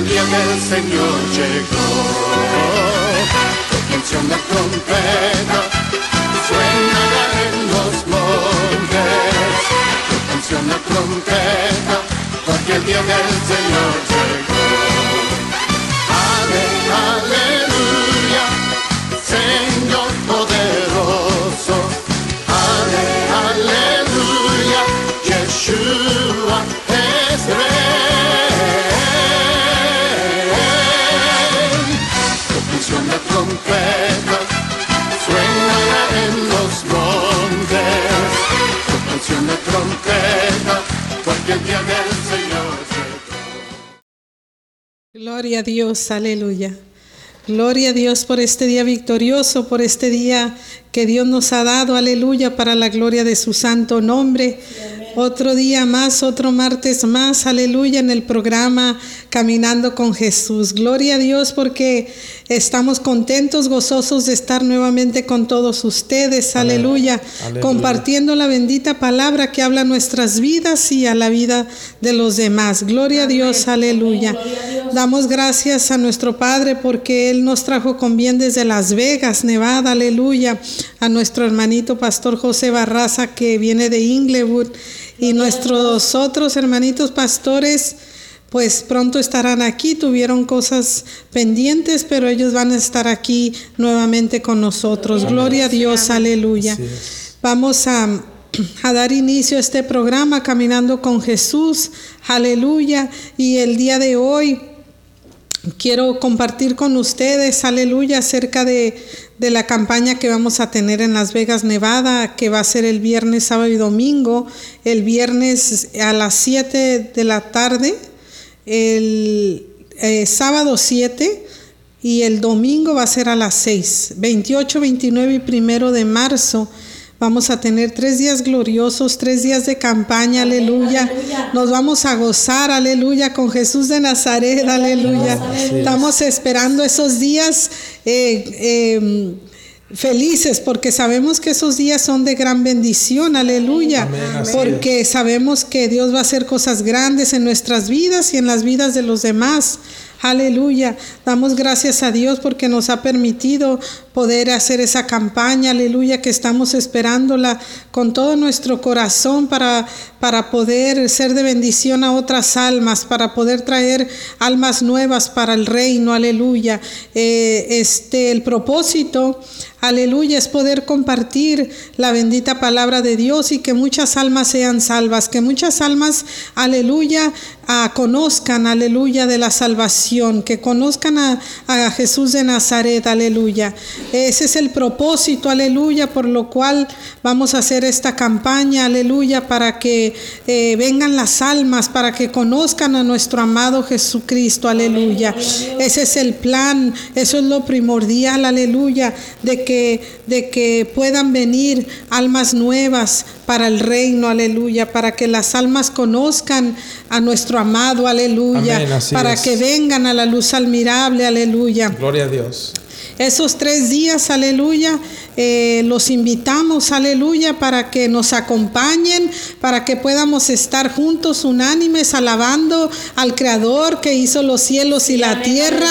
el día del Señor llegó. Toquen la trompeta, suena en los montes, toquen la trompeta, porque el día del Señor llegó. La trompeta, suena en los montes. Toquen la trompeta, porque el día del Señor llegó. Gloria a Dios, aleluya. Gloria a Dios por este día victorioso, por este día que Dios nos ha dado, aleluya, para la gloria de su santo nombre. Otro día más, otro martes más, aleluya, en el programa Caminando con Jesús. Gloria a Dios porque estamos contentos, gozosos de estar nuevamente con todos ustedes, aleluya, Aleluya. compartiendo la bendita palabra que habla a nuestras vidas y a la vida de los demás. Gloria a Dios, aleluya. Damos gracias a nuestro Padre porque Él nos trajo con bien desde Las Vegas, Nevada, aleluya. A nuestro hermanito Pastor José Barraza que viene de Inglewood y nuestros otros hermanitos pastores. Pues pronto estarán aquí, tuvieron cosas pendientes, pero ellos van a estar aquí nuevamente con nosotros. Gloria a Dios, aleluya. Vamos a, a dar inicio a este programa Caminando con Jesús. Aleluya. Y el día de hoy quiero compartir con ustedes, aleluya, acerca de, de la campaña que vamos a tener en Las Vegas, Nevada, que va a ser el viernes, sábado y domingo. El viernes a las 7 de la tarde, el eh, sábado 7 y el domingo va a ser a las 6, 28, 29 y primero de marzo. Vamos a tener tres días gloriosos, tres días de campaña, aleluya. Nos vamos a gozar, aleluya, con Jesús de Nazaret, aleluya. Estamos esperando esos días eh, eh, felices porque sabemos que esos días son de gran bendición, aleluya. Amén, Porque sabemos que Dios va a hacer cosas grandes en nuestras vidas y en las vidas de los demás. Aleluya. Damos gracias a Dios porque nos ha permitido poder hacer esa campaña, aleluya, que estamos esperándola con todo nuestro corazón para, para poder ser de bendición a otras almas, para poder traer almas nuevas para el reino, aleluya. Eh, este, el propósito, aleluya, es poder compartir la bendita palabra de Dios y que muchas almas sean salvas, que muchas almas, aleluya, ah, conozcan, aleluya, de la salvación, que conozcan a, a Jesús de Nazaret, aleluya. Ese es el propósito, aleluya, por lo cual vamos a hacer esta campaña, aleluya, para que eh, vengan las almas, para que conozcan a nuestro amado Jesucristo, aleluya. Ese es el plan, eso es lo primordial, aleluya, de que, de que puedan venir almas nuevas para el reino, aleluya, para que las almas conozcan a nuestro amado, aleluya, Amén, para es. que vengan a la luz admirable, aleluya. Gloria a Dios. Esos tres días, aleluya, eh, los invitamos, aleluya, para que nos acompañen, para que podamos estar juntos, unánimes, alabando al Creador que hizo los cielos y la tierra.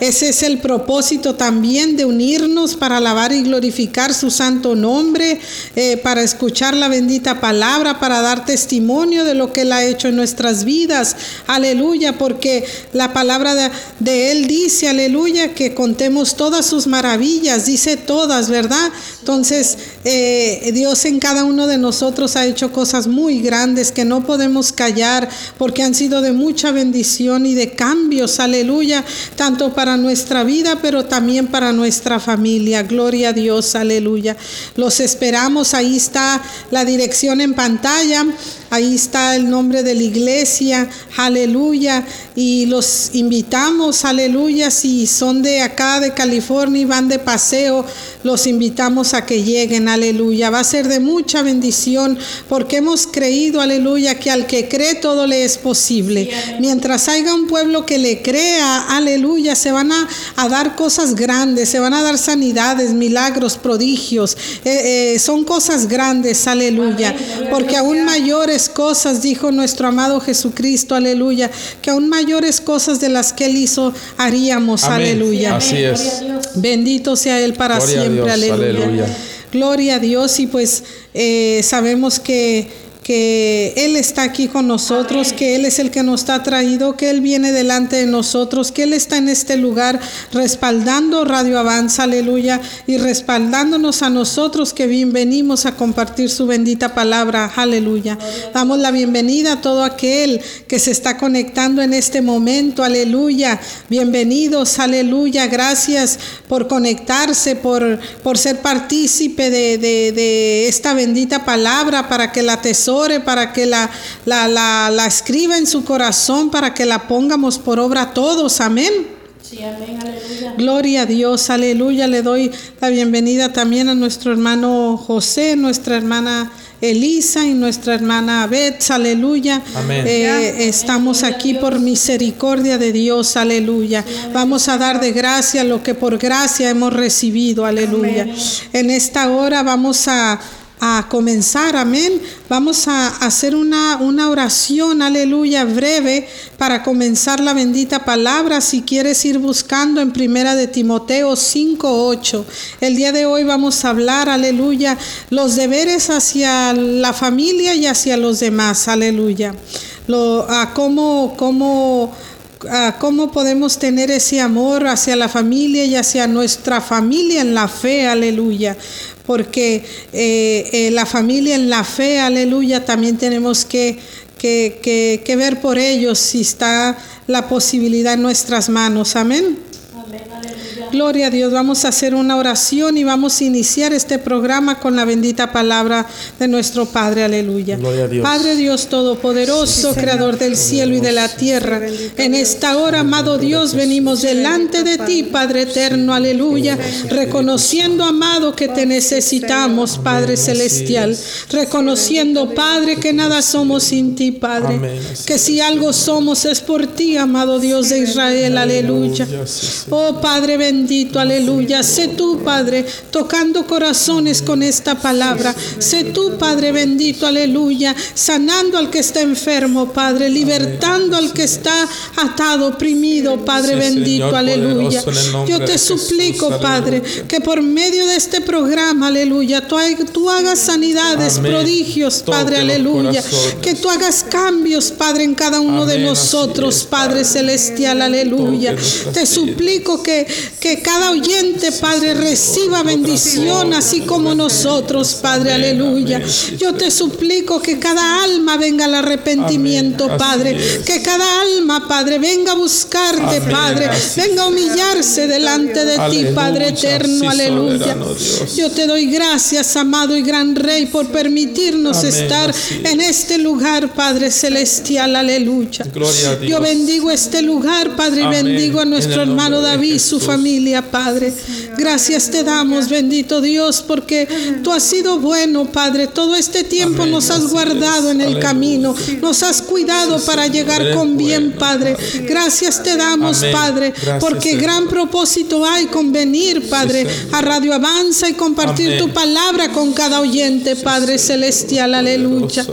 Ese es el propósito también de unirnos para alabar y glorificar su santo nombre, eh, para escuchar la bendita palabra, para dar testimonio de lo que Él ha hecho en nuestras vidas. Aleluya, porque la palabra de, de Él dice, aleluya, que contemos todas sus maravillas, dice todas, ¿verdad? Entonces, eh, Dios en cada uno de nosotros ha hecho cosas muy grandes que no podemos callar porque han sido de mucha bendición y de cambios, aleluya, tanto para nuestra vida, pero también para nuestra familia. Gloria a Dios, aleluya. Los esperamos, ahí está la dirección en pantalla. Ahí está el nombre de la iglesia, aleluya. Y los invitamos, aleluya, si son de acá, de California y van de paseo, los invitamos a que lleguen, aleluya. Va a ser de mucha bendición porque hemos creído, aleluya, que al que cree todo le es posible. Mientras haya un pueblo que le crea, aleluya, se van a, dar cosas grandes, se van a dar sanidades, milagros, prodigios. Eh, eh, son cosas grandes, aleluya. Porque aún mayores cosas, dijo nuestro amado Jesucristo, aleluya, que aún mayores cosas de las que Él hizo haríamos, aleluya. Así es. Bendito sea Él para siempre, aleluya. Gloria a Dios y pues eh, sabemos que que Él está aquí con nosotros, que Él es el que nos ha traído, que Él viene delante de nosotros, que Él está en este lugar respaldando Radio Avanza, aleluya, y respaldándonos a nosotros que venimos a compartir su bendita palabra, aleluya. Damos la bienvenida a todo aquel que se está conectando en este momento, aleluya. Bienvenidos, aleluya. Gracias por conectarse, por, por ser partícipe de, de, de esta bendita palabra para que la tesoro para que la, la, la, escriba en su corazón, para que la pongamos por obra todos. Amén. Gloria a Dios, aleluya. Le doy la bienvenida también a nuestro hermano José, nuestra hermana Elisa y nuestra hermana Beth, aleluya. Eh, estamos aquí por misericordia de Dios, aleluya. Vamos a dar de gracia lo que por gracia hemos recibido, aleluya. En esta hora vamos a a comenzar, amén. Vamos a hacer una, una oración, aleluya, breve para comenzar la bendita palabra. Si quieres ir buscando en primera de Timoteo 5:8. El día de hoy vamos a hablar, aleluya, los deberes hacia la familia y hacia los demás, aleluya. Lo, a cómo, cómo cómo podemos tener ese amor hacia la familia y hacia nuestra familia en la fe, aleluya porque eh, eh, la familia en la fe, aleluya, también tenemos que, que, que ver por ellos si está la posibilidad en nuestras manos. Amén. Gloria a Dios. Vamos a hacer una oración y vamos a iniciar este programa con la bendita palabra de nuestro Padre. Aleluya. Padre Dios Todopoderoso, Creador del cielo y de la tierra. En esta hora, amado Dios, venimos delante de ti, Padre eterno. Aleluya. Reconociendo, amado, que te necesitamos, Padre celestial. Reconociendo, Padre, que nada somos sin ti, Padre. Que si algo somos es por ti, amado Dios de Israel. Aleluya. Oh Padre bendito bendito, aleluya. Sé tú, Padre, tocando corazones con esta palabra. Sé tú, Padre bendito, aleluya, sanando al que está enfermo, Padre, libertando al que está atado, oprimido, Padre bendito, aleluya. Yo te suplico, Padre, que por medio de este programa, aleluya, tú, tú hagas sanidades, prodigios, Padre, aleluya. Que tú hagas cambios, Padre, en cada uno de nosotros, Padre celestial, aleluya. Te suplico que, que cada oyente, Padre, reciba bendición, así como nosotros, Padre, aleluya. Yo te suplico que cada alma venga al arrepentimiento, Padre. Que cada alma, Padre, venga a buscarte, Padre. Venga a humillarse delante de ti, Padre eterno, aleluya. Yo te doy gracias, amado y gran Rey, por permitirnos estar en este lugar, Padre celestial, aleluya. Yo bendigo este lugar, Padre, y bendigo a nuestro hermano David, su familia. Padre. Gracias te damos, bendito Dios, porque tú has sido bueno, Padre. Todo este tiempo nos has guardado en el camino, nos has cuidado para llegar con bien, Padre. Gracias te damos, Padre, porque gran propósito hay con venir, Padre, a Radio Avanza y compartir tu palabra con cada oyente, Padre Celestial, aleluya.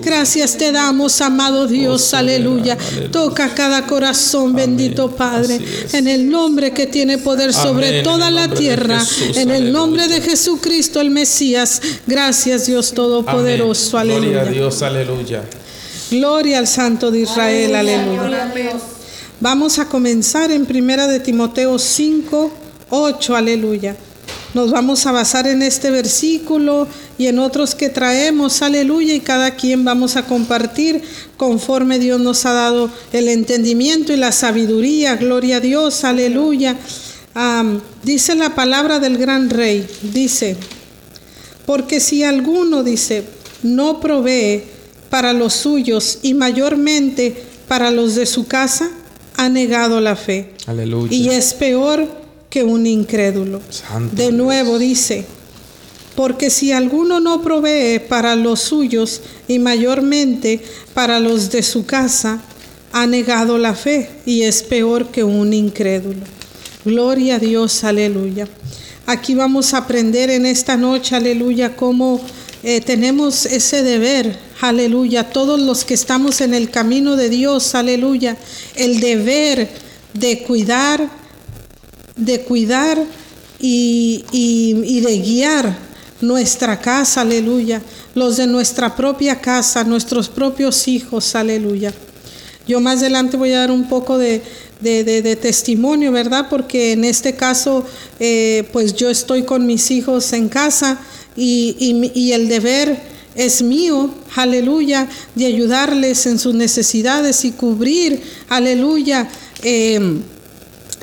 Gracias te damos, amado Dios, aleluya. Toca cada corazón, bendito Padre, en el nombre que tiene poder sobre toda la tierra. en el nombre de Jesucristo el Mesías. Gracias Dios Todopoderoso. Aleluya. Gloria a Dios, aleluya. Gloria al Santo de Israel. Aleluya. Vamos a comenzar en primera de Timoteo 5, 8. Aleluya. Nos vamos a basar en este versículo y en otros que traemos, aleluya, y cada quien vamos a compartir conforme Dios nos ha dado el entendimiento y la sabiduría. Gloria a Dios, aleluya dice la palabra del gran rey, dice, porque si alguno dice, no provee para los suyos y mayormente para los de su casa, ha negado la fe. Aleluya. Y es peor que un incrédulo. de nuevo dice, porque si alguno no provee para los suyos y mayormente para los de su casa, ha negado la fe y es peor que un incrédulo. Gloria a Dios, aleluya. Aquí vamos a aprender en esta noche, aleluya, cómo eh, tenemos ese deber, aleluya, todos los que estamos en el camino de Dios, aleluya, el deber de cuidar, de cuidar y, y de guiar nuestra casa, aleluya, los de nuestra propia casa, nuestros propios hijos, aleluya. Yo más adelante voy a dar un poco de, testimonio, ¿verdad? Porque en este caso, eh, pues yo estoy con mis hijos en casa y, y, el deber es mío, aleluya, de ayudarles en sus necesidades y cubrir, aleluya. Em,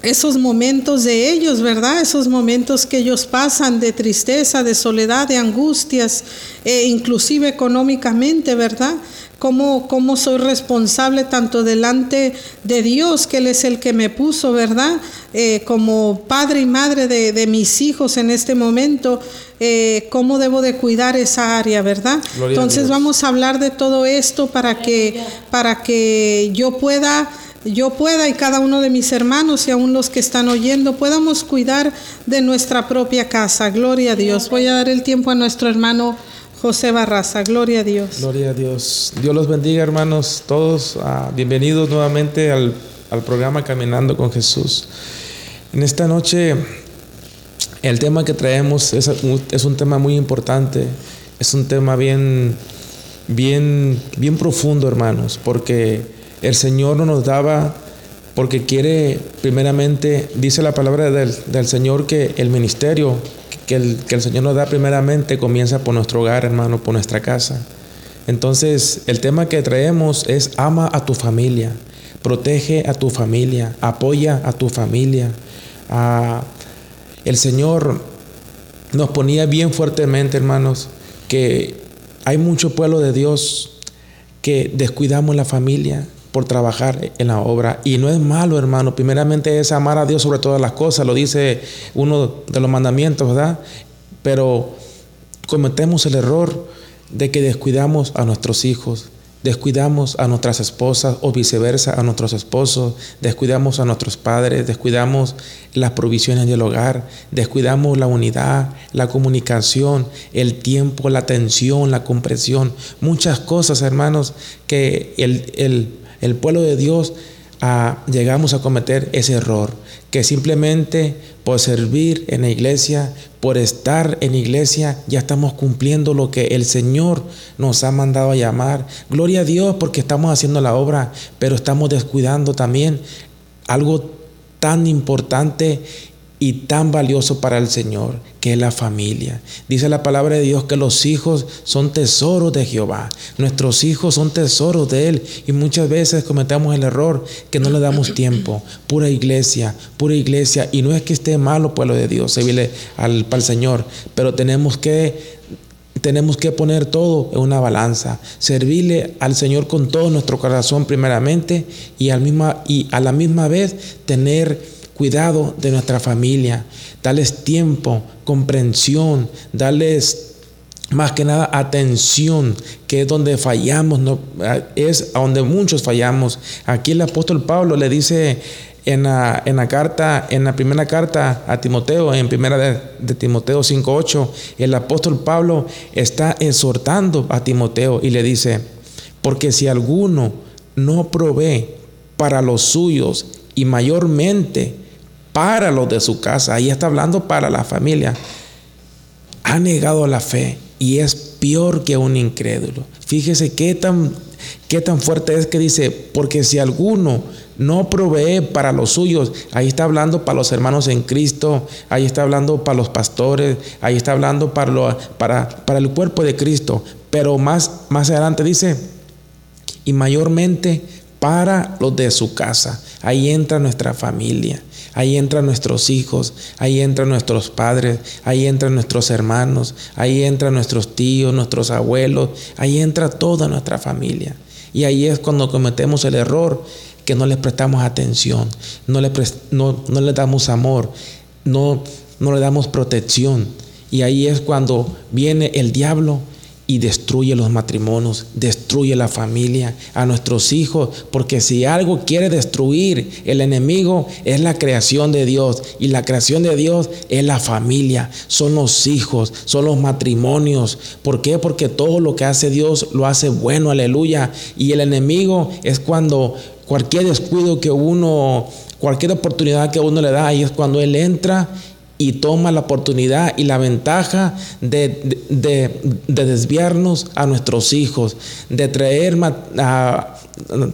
esos momentos de ellos, ¿verdad? Esos momentos que ellos pasan de tristeza, de soledad, de angustias, e inclusive económicamente, ¿verdad? cómo, cómo soy responsable tanto delante de Dios, que Él es el que me puso, ¿verdad? Eh, como padre y madre de, mis hijos en este momento, eh, cómo debo de cuidar esa área, ¿verdad? Entonces vamos a hablar de todo esto para que, para que yo pueda yo pueda y cada uno de mis hermanos y aún los que están oyendo podamos cuidar de nuestra propia casa. Gloria a Dios. Voy a dar el tiempo a nuestro hermano José Barraza, gloria a Dios. Gloria a Dios. Dios los bendiga, hermanos, todos. Ah, bienvenidos nuevamente al, programa Caminando con Jesús. En esta noche, el tema que traemos es, un tema muy importante, es un tema bien, bien, bien profundo, hermanos, porque el Señor no nos daba, porque quiere, primeramente, dice la palabra del, del Señor que el ministerio que el, Señor nos da primeramente comienza por nuestro hogar, hermano, por nuestra casa. Entonces, el tema que traemos es ama a tu familia, protege a tu familia, apoya a tu familia. Ah, el Señor nos ponía bien fuertemente, hermanos, que hay mucho pueblo de Dios que descuidamos la familia, por trabajar en la obra. Y no es malo, hermano. Primeramente es amar a Dios sobre todas las cosas, lo dice uno de los mandamientos, ¿verdad? Pero cometemos el error de que descuidamos a nuestros hijos, descuidamos a nuestras esposas o viceversa a nuestros esposos, descuidamos a nuestros padres, descuidamos las provisiones del hogar, descuidamos la unidad, la comunicación, el tiempo, la atención, la comprensión, muchas cosas, hermanos, que el, el el pueblo de Dios ah, llegamos a cometer ese error, que simplemente por servir en la iglesia, por estar en la iglesia, ya estamos cumpliendo lo que el Señor nos ha mandado a llamar. Gloria a Dios porque estamos haciendo la obra, pero estamos descuidando también algo tan importante y tan valioso para el Señor, que es la familia. Dice la palabra de Dios que los hijos son tesoros de Jehová. Nuestros hijos son tesoros de Él y muchas veces cometemos el error que no le damos tiempo. Pura iglesia, pura iglesia. Y no es que esté malo pueblo de Dios, servirle al, al Señor, pero tenemos que tenemos que poner todo en una balanza, servirle al Señor con todo nuestro corazón primeramente y, al misma, y a la misma vez tener cuidado de nuestra familia, darles tiempo, comprensión, darles más que nada atención, que es donde fallamos, no, es a donde muchos fallamos. Aquí el apóstol Pablo le dice en la, en la, carta, en la primera carta a Timoteo, en primera de Timoteo 5.8, el apóstol Pablo está exhortando a Timoteo y le dice, porque si alguno no provee para los suyos y mayormente para los de su casa, ahí está hablando para la familia, ha negado la fe y es peor que un incrédulo. Fíjese qué tan, qué tan fuerte es que dice, porque si alguno no provee para los suyos, ahí está hablando para los hermanos en Cristo, ahí está hablando para los pastores, ahí está hablando para, lo, para, para el cuerpo de Cristo, pero más, más adelante dice, y mayormente para los de su casa, ahí entra nuestra familia. Ahí entran nuestros hijos, ahí entran nuestros padres, ahí entran nuestros hermanos, ahí entran nuestros tíos, nuestros abuelos, ahí entra toda nuestra familia. Y ahí es cuando cometemos el error que no les prestamos atención, no le, no, no le damos amor. no, no le damos protección. Y ahí es cuando viene el diablo y destruye los matrimonios, destruye la familia, a nuestros hijos, porque si algo quiere destruir el enemigo es la creación de Dios y la creación de Dios es la familia, son los hijos, son los matrimonios. ¿Por qué? Porque todo lo que hace Dios lo hace bueno, aleluya. Y el enemigo es cuando cualquier descuido que uno, cualquier oportunidad que uno le da, ahí es cuando él entra y toma la oportunidad y la ventaja de, desviarnos a nuestros hijos, de traer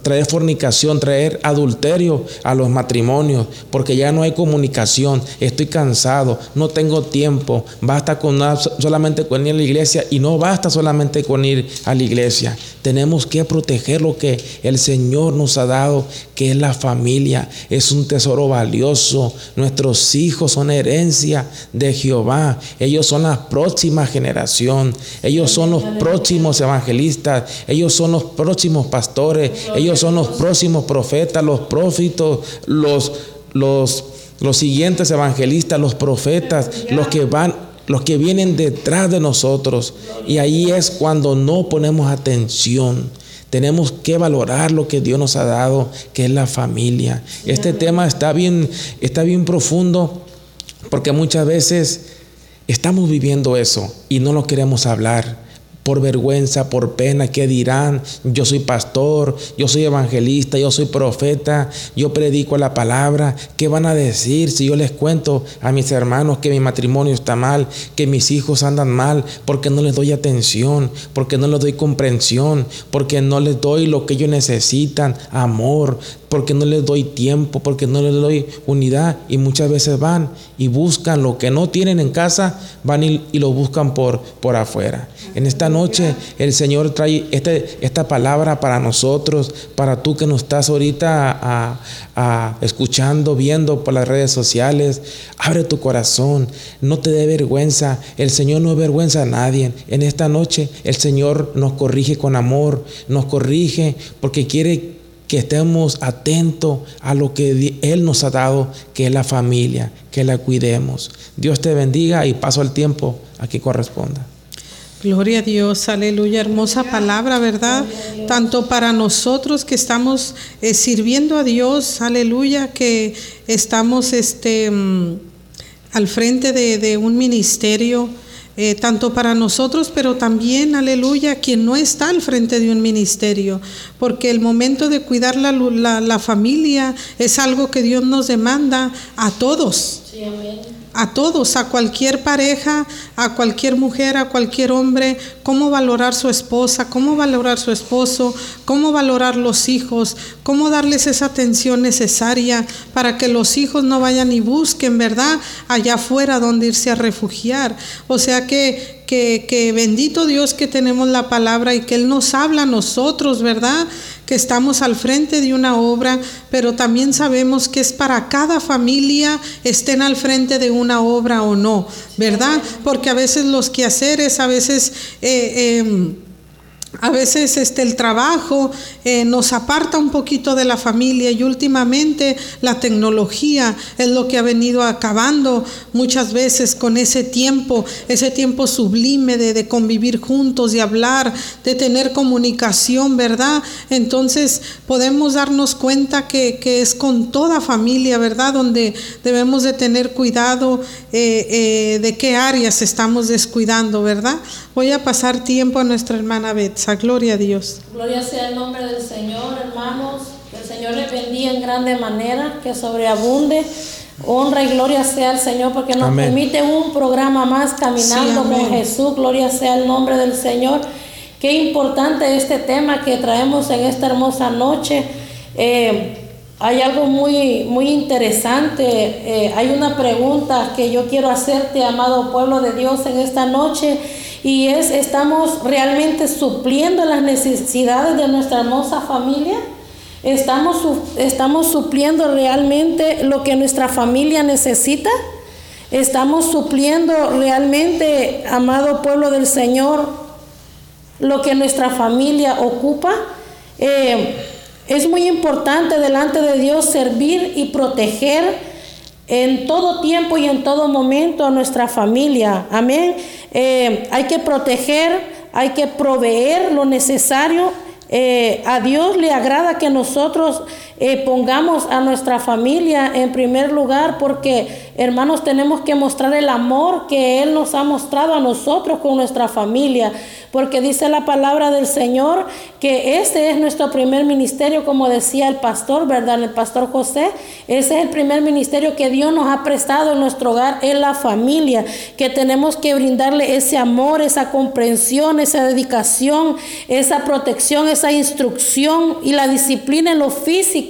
traer fornicación, traer adulterio a los matrimonios, porque ya no hay comunicación, estoy cansado, no tengo tiempo, basta con solamente con ir a la iglesia y no basta solamente con ir a la iglesia. Tenemos que proteger lo que el Señor nos ha dado, que es la familia, es un tesoro valioso. Nuestros hijos son herencia de Jehová, ellos son la próxima generación, ellos son los próximos evangelistas, ellos son los próximos pastores, ellos son los próximos profetas, los prófitos, los, los, los siguientes evangelistas, los profetas, los que van, los que vienen detrás de nosotros. Y ahí es cuando no ponemos atención. Tenemos que valorar lo que Dios nos ha dado, que es la familia. Este tema está bien, está bien profundo porque muchas veces estamos viviendo eso y no lo queremos hablar por vergüenza, por pena, ¿qué dirán? Yo soy pastor, yo soy evangelista, yo soy profeta, yo predico la palabra. ¿Qué van a decir si yo les cuento a mis hermanos que mi matrimonio está mal, que mis hijos andan mal, porque no les doy atención, porque no les doy comprensión, porque no les doy lo que ellos necesitan, amor, porque no les doy tiempo, porque no les doy unidad y muchas veces van y buscan lo que no tienen en casa, van y, lo buscan por, por afuera. En esta noche el Señor trae este, esta palabra para nosotros, para tú que nos estás ahorita escuchando, viendo por las redes sociales. Abre tu corazón, no te dé vergüenza. El Señor no vergüenza a nadie. En esta noche el Señor nos corrige con amor, nos corrige porque quiere que estemos atentos a lo que Él nos ha dado, que es la familia, que la cuidemos. Dios te bendiga y paso el tiempo a que corresponda. Gloria a Dios, aleluya, hermosa palabra, ¿verdad? Tanto para nosotros que estamos eh, sirviendo a Dios, aleluya, que estamos este, mm, al frente de, de un ministerio eh, tanto para nosotros, pero también, aleluya, quien no está al frente de un ministerio, porque el momento de cuidar la, la, familia es algo que Dios nos demanda a todos. Sí, amén a todos, a cualquier pareja, a cualquier mujer, a cualquier hombre, cómo valorar su esposa, cómo valorar su esposo, cómo valorar los hijos, cómo darles esa atención necesaria para que los hijos no vayan y busquen, ¿verdad? Allá afuera donde irse a refugiar. O sea que que, bendito Dios que tenemos la palabra y que Él nos habla a nosotros, ¿verdad? Que estamos al frente de una obra, pero también sabemos que es para cada familia estén al frente de una obra o no, ¿verdad? Porque a veces los quehaceres, a veces... Eh, em, a veces este, el trabajo eh, nos aparta un poquito de la familia y últimamente la tecnología es lo que ha venido acabando muchas veces con ese tiempo, ese tiempo sublime de, convivir juntos, de hablar, de tener comunicación, ¿verdad? Entonces podemos darnos cuenta que, es con toda familia, ¿verdad? Donde debemos de tener cuidado eh, eh, de qué áreas estamos descuidando, ¿verdad? Voy a pasar tiempo a nuestra hermana Gloria a Dios. Gloria sea el nombre del Señor, hermanos. Que el Señor les bendiga en grande manera, que sobreabunde. Honra y gloria sea el Señor porque nos permite un programa más caminando con Jesús. Gloria sea el nombre del Señor. Qué importante este tema que traemos en esta hermosa noche. Eh, hay algo muy, muy interesante. Eh, hay una pregunta que yo quiero hacerte, amado pueblo de Dios, en esta noche y es, ¿estamos realmente supliendo las necesidades de nuestra hermosa familia? ¿Estamos, ¿Estamos supliendo realmente lo que nuestra familia necesita? ¿Estamos supliendo realmente, amado pueblo del Señor, lo que nuestra familia ocupa? Eh, es muy importante delante de Dios servir y proteger en todo tiempo y en todo momento a nuestra familia. Amén. Eh, hay que proteger, hay que proveer lo necesario. Eh, a Dios le agrada que nosotros eh, pongamos a nuestra familia en primer lugar porque hermanos tenemos que mostrar el amor que Él nos ha mostrado a nosotros con nuestra familia porque dice la palabra del Señor que ese es nuestro primer ministerio como decía el pastor, ¿verdad? El pastor José, ese es el primer ministerio que Dios nos ha prestado en nuestro hogar, en la familia, que tenemos que brindarle ese amor, esa comprensión, esa dedicación, esa protección, esa instrucción y la disciplina en lo físico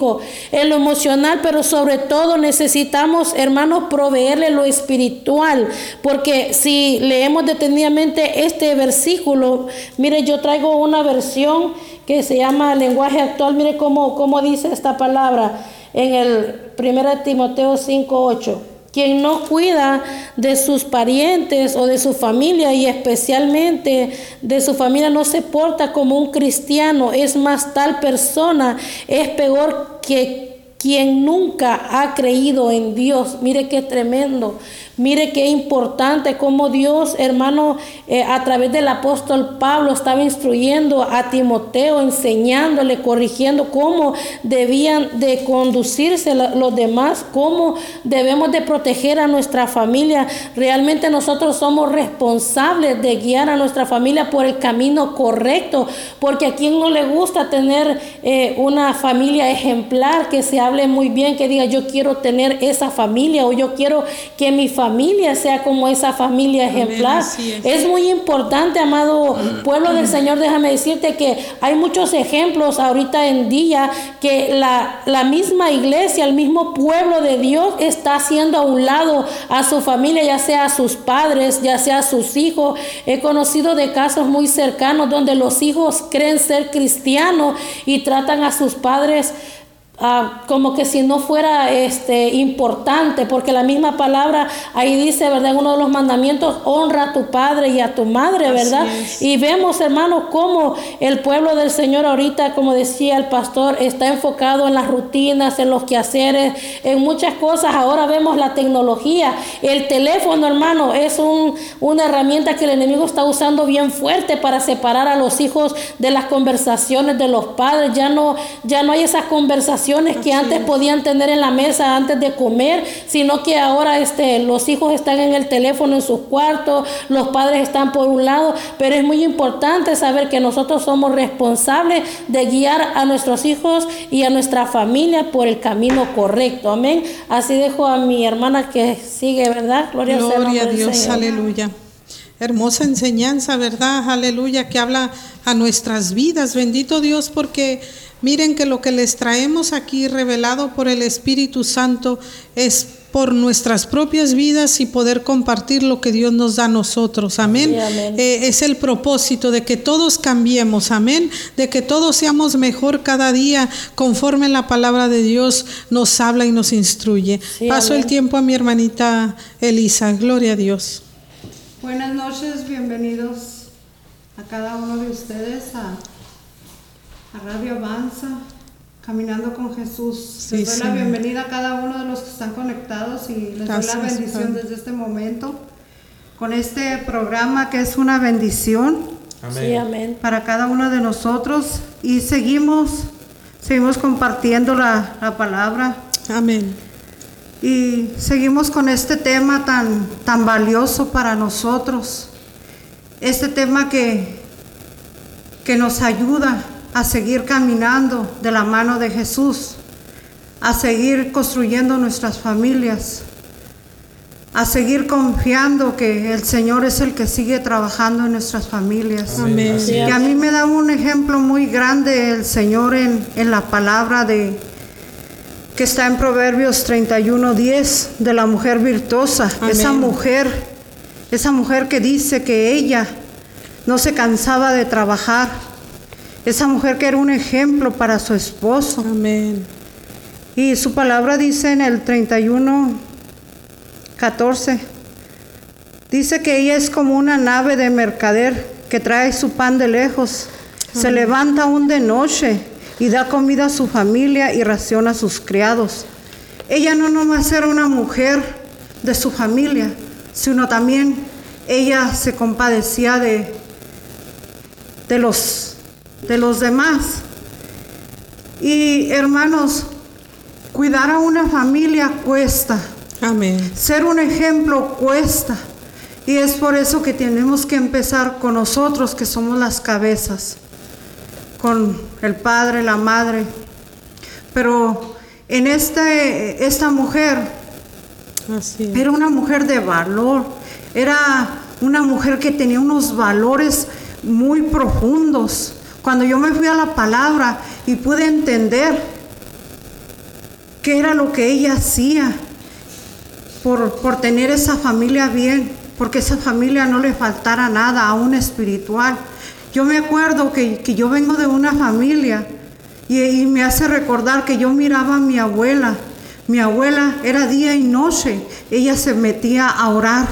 en lo emocional, pero sobre todo necesitamos, hermanos, proveerle lo espiritual, porque si leemos detenidamente este versículo, mire, yo traigo una versión que se llama lenguaje actual, mire cómo, cómo dice esta palabra en el 1 Timoteo 5.8 quien no cuida de sus parientes o de su familia y especialmente de su familia no se porta como un cristiano, es más tal persona, es peor que quien nunca ha creído en Dios. Mire qué tremendo. Mire qué importante cómo Dios, hermano, eh, a través del apóstol Pablo estaba instruyendo a Timoteo, enseñándole, corrigiendo cómo debían de conducirse los demás, cómo debemos de proteger a nuestra familia. Realmente nosotros somos responsables de guiar a nuestra familia por el camino correcto, porque a quien no le gusta tener eh, una familia ejemplar, que se hable muy bien, que diga yo quiero tener esa familia o yo quiero que mi familia familia sea como esa familia ejemplar. es. muy importante, amado pueblo del Señor, déjame decirte que hay muchos ejemplos ahorita en día que la, la misma iglesia, el mismo pueblo de Dios está haciendo a un lado a su familia, ya sea a sus padres, ya sea a sus hijos. He conocido de casos muy cercanos donde los hijos creen ser cristianos y tratan a sus padres Ah, como que si no fuera este, importante, porque la misma palabra ahí dice, ¿verdad? En uno de los mandamientos, honra a tu padre y a tu madre, ¿verdad? Y vemos, hermanos, cómo el pueblo del Señor ahorita, como decía el pastor, está enfocado en las rutinas, en los quehaceres, en muchas cosas. Ahora vemos la tecnología. El teléfono, hermano, es un, una herramienta que el enemigo está usando bien fuerte para separar a los hijos de las conversaciones de los padres. Ya no, ya no hay esas conversaciones que antes podían tener en la mesa antes de comer, sino que ahora este, los hijos están en el teléfono en sus cuartos, los padres están por un lado, pero es muy importante saber que nosotros somos responsables de guiar a nuestros hijos y a nuestra familia por el camino correcto. Amén. Así dejo a mi hermana que sigue, ¿verdad? Gloria, Gloria a Dios, aleluya. Hermosa enseñanza, ¿verdad? Aleluya, que habla a nuestras vidas. Bendito Dios, porque Miren que lo que les traemos aquí revelado por el Espíritu Santo es por nuestras propias vidas y poder compartir lo que Dios nos da a nosotros. Amén. Eh, es el propósito de que todos cambiemos. Amén. De que todos seamos mejor cada día conforme la palabra de Dios nos habla y nos instruye. Paso el tiempo a mi hermanita Elisa. Gloria a Dios. Buenas noches, bienvenidos a cada uno de ustedes a Radio Avanza, Caminando con Jesús. les doy la bienvenida a cada uno de los que están conectados y les doy la bendición desde este momento con este programa que es una bendición amén. para cada uno de nosotros y seguimos, seguimos compartiendo la, la palabra. Amén. Y seguimos con este tema tan, tan valioso para nosotros. Este tema que, que nos ayuda a seguir caminando de la mano de Jesús, a seguir construyendo nuestras familias, a seguir confiando que el Señor es el que sigue trabajando en nuestras familias. Amén. Y a mí me da un ejemplo muy grande el Señor en, en la palabra de que está en Proverbios 31:10 de la mujer virtuosa, esa mujer, esa mujer que dice que ella no se cansaba de trabajar, esa mujer que era un ejemplo para su esposo. Amén. Y su palabra dice en el 31, 14, dice que ella es como una nave de mercader que trae su pan de lejos. Se levanta aún de noche y da comida a su familia y raciona a sus criados. ella no nomás era una mujer de su familia, sino también ella se compadecía de, de, los, de los demás. Y hermanos, cuidar a una familia cuesta. Amén. Ser un ejemplo cuesta. Y es por eso que tenemos que empezar con nosotros, que somos las cabezas, con el padre, la madre. Pero en este, esta mujer era una mujer de valor, era una mujer que tenía unos valores muy profundos. Cuando yo me fui a la palabra y pude entender qué era lo que ella hacía por, por tener esa familia bien, porque esa familia no le faltara nada, aún espiritual. Yo me acuerdo que, yo vengo de una familia y, y, me hace recordar que yo miraba a mi abuela. Mi abuela era día y noche, ella se metía a orar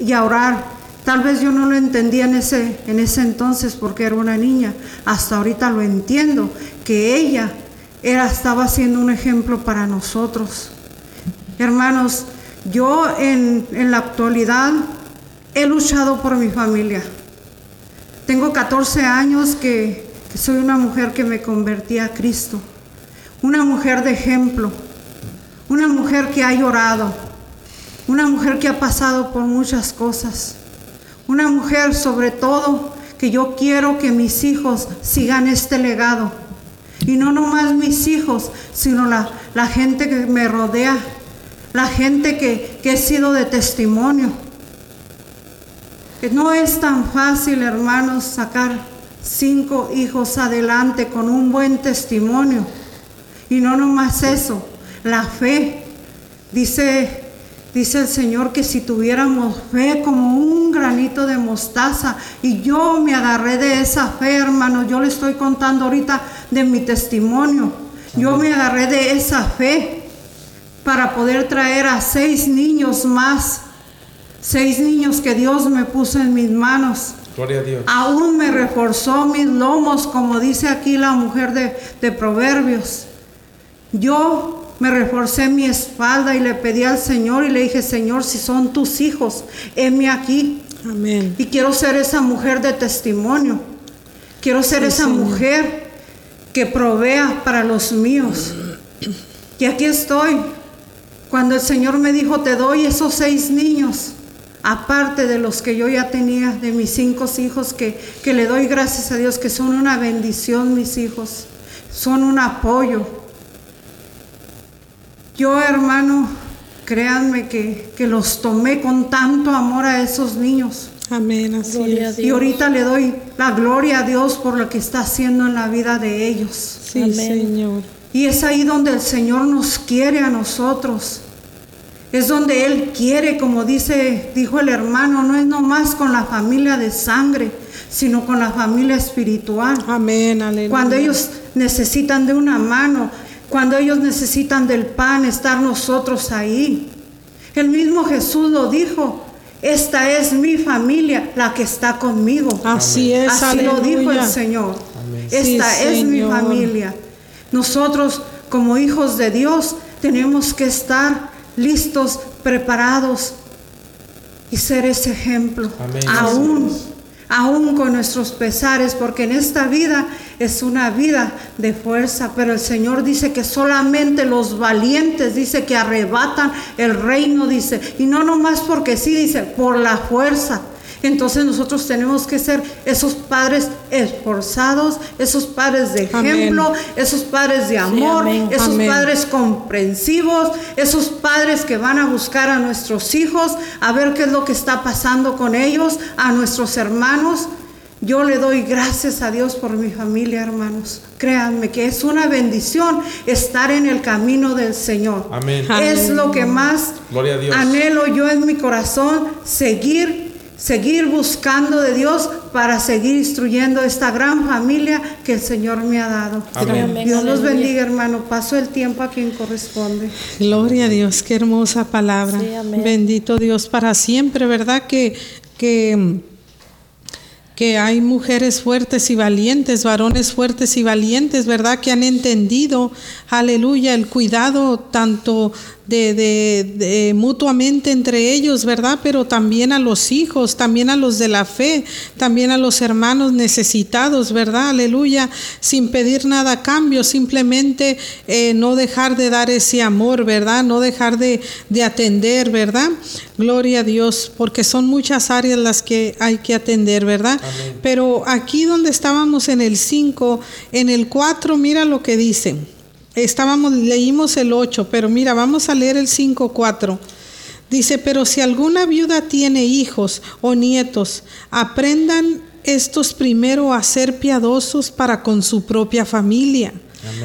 y a orar. Tal vez yo no lo entendía en ese, en ese entonces porque era una niña. Hasta ahorita lo entiendo, que ella era, estaba siendo un ejemplo para nosotros. Hermanos, yo en, la actualidad he luchado por mi familia. Tengo 14 años que, que soy una mujer que me convertí a Cristo. Una mujer de ejemplo. Una mujer que ha llorado. Una mujer que ha pasado por muchas cosas. Una mujer sobre todo que yo quiero que mis hijos sigan este legado. Y no nomás mis hijos, sino la, la gente que me rodea, la gente que, que he sido de testimonio. Que no es tan fácil, hermanos, sacar cinco hijos adelante con un buen testimonio. Y no nomás eso, la fe. Dice, dice el Señor que si tuviéramos fe como un granito de mostaza, y yo me agarré de esa fe, hermanos, yo le estoy contando ahorita de mi testimonio. Yo me agarré de esa fe para poder traer a seis niños más, seis niños que Dios me puso en mis manos. Gloria a Dios. Aún me reforzó mis lomos, como dice aquí la mujer de, de Proverbios. Yo me reforcé mi espalda y le pedí al Señor y le dije, Señor, si son tus hijos, heme aquí. Amén. Y quiero ser esa mujer de testimonio. Quiero ser esa mujer que provea para los míos. Y aquí estoy cuando el Señor me dijo, te doy esos seis niños, aparte de los que yo ya tenía, de mis cinco hijos, que, que le doy gracias a Dios, que son una bendición mis hijos, son un apoyo. Yo, hermano, créanme que, que los tomé con tanto amor a esos niños. Amén, así es. Y ahorita le doy la gloria a Dios por lo que está haciendo en la vida de ellos. Sí, Amén. Señor. Y es ahí donde el Señor nos quiere a nosotros. Es donde Él quiere, como dice, dijo el hermano, no es nomás con la familia de sangre, sino con la familia espiritual. Amén, aleluya. Cuando ellos necesitan de una mano, cuando ellos necesitan del pan, estar nosotros ahí. El mismo Jesús lo dijo. Esta es mi familia, la que está conmigo. Así es, Así lo dijo el Señor. Esta es mi familia. Nosotros como hijos de Dios tenemos que estar listos, preparados y ser ese ejemplo. Aún, aún con nuestros pesares, porque en esta vida es una vida de fuerza, pero el Señor dice que solamente los valientes, dice que arrebatan el reino, dice, y no nomás porque sí, dice, por la fuerza. Entonces nosotros tenemos que ser esos padres esforzados, esos padres de ejemplo, esos padres de amor, esos padres comprensivos, esos padres que van a buscar a nuestros hijos, a ver qué es lo que está pasando con ellos, a nuestros hermanos. Yo le doy gracias a Dios por mi familia, hermanos. Créanme que es una bendición estar en el camino del Señor. Amén. Es lo que más anhelo yo en mi corazón, seguir seguir buscando de Dios para seguir instruyendo esta gran familia que el Señor me ha dado. Dios los bendiga, hermano. Paso el tiempo a quien corresponde. Gloria a Dios, qué hermosa palabra. Bendito Dios para siempre, ¿verdad? Que, que que hay mujeres fuertes y valientes, varones fuertes y valientes, ¿verdad? Que han entendido, aleluya, el cuidado tanto de, de, mutuamente entre ellos, ¿verdad? Pero también a los hijos, también a los de la fe, también a los hermanos necesitados, ¿verdad? Aleluya, sin pedir nada a cambio, simplemente eh, no dejar de dar ese amor, ¿verdad? No dejar de, de atender, ¿verdad? Gloria a Dios, porque son muchas áreas las que hay que atender, ¿verdad? Pero aquí donde estábamos en el 5, en el 4, mira lo que dicen estábamos, leímos el 8, pero mira, vamos a leer el 5.4. Dice, pero si alguna viuda tiene hijos o nietos, aprendan estos primero a ser piadosos para con su propia familia.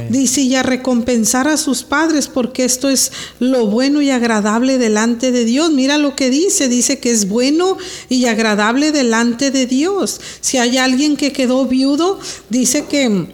Dice, y a recompensar a sus padres, porque esto es lo bueno y agradable delante de Dios. Mira lo que dice, dice que es bueno y agradable delante de Dios. Si hay alguien que quedó viudo, dice que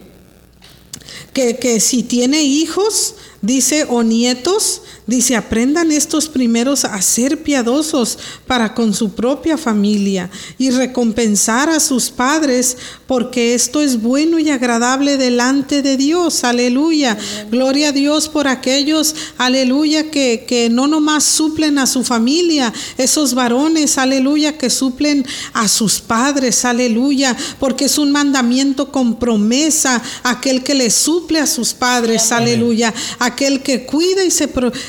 que, si tiene hijos, dice, o nietos, dice, aprendan estos primeros a ser piadosos para con su propia familia y recompensar a sus padres, porque esto es bueno y agradable delante de Dios. Aleluya. Gloria a Dios por aquellos, aleluya, que, que no nomás suplen a su familia, esos varones, aleluya, que suplen a sus padres, aleluya, porque es un mandamiento con promesa, aquel que le suple a sus padres, aleluya aquel que cuida y se,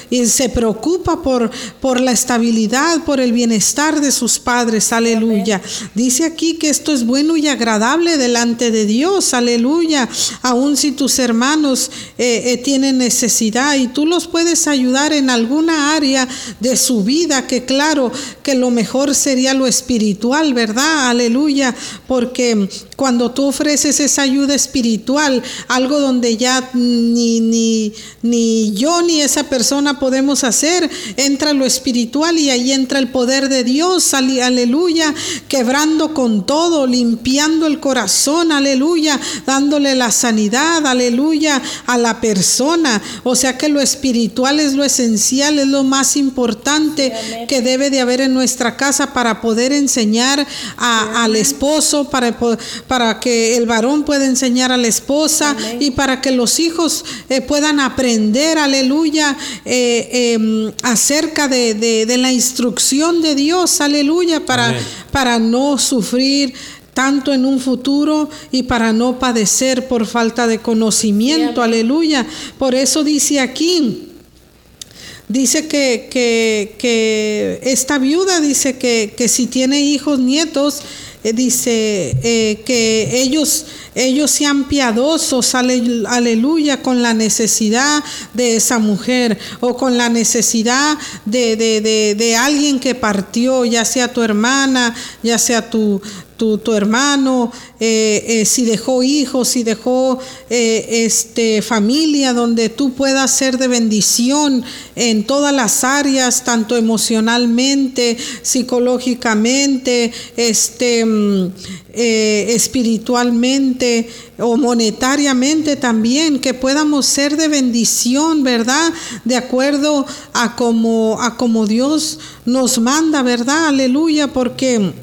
y se preocupa por, por la estabilidad, por el bienestar de sus padres. Aleluya. Dice aquí que esto es bueno y agradable delante de Dios. Aleluya. Aun si tus hermanos eh, eh, tienen necesidad y tú los puedes ayudar en alguna área de su vida, que claro que lo mejor sería lo espiritual, ¿verdad? Aleluya. Porque cuando tú ofreces esa ayuda espiritual, algo donde ya ni, ni, ni yo ni esa persona podemos hacer, entra lo espiritual y ahí entra el poder de Dios, aleluya, quebrando con todo, limpiando el corazón, aleluya, dándole la sanidad, aleluya, a la persona. O sea que lo espiritual es lo esencial, es lo más importante que debe de haber en nuestra casa para poder enseñar al esposo, para, para que el varón pueda enseñar a la esposa y para que los hijos eh, puedan aprender, aleluya, eh, em, acerca de, la instrucción de Dios, aleluya, para, para no sufrir tanto en un futuro y para no padecer por falta de conocimiento, aleluya. Por eso dice aquí, dice que, que, esta viuda dice que, que si tiene hijos, nietos, dice eh, que ellos, ellos sean piadosos, aleluya, con la necesidad de esa mujer o con la necesidad de, de, de alguien que partió, ya sea tu hermana, ya sea tu, tu, hermano, eh, eh, si dejó hijos, si dejó eh, este, familia, donde tú puedas ser de bendición en todas las áreas, tanto emocionalmente, psicológicamente, este, mm, espiritualmente o monetariamente también, que podamos ser de bendición, ¿verdad? De acuerdo a como, a como Dios nos manda, ¿verdad? Aleluya, porque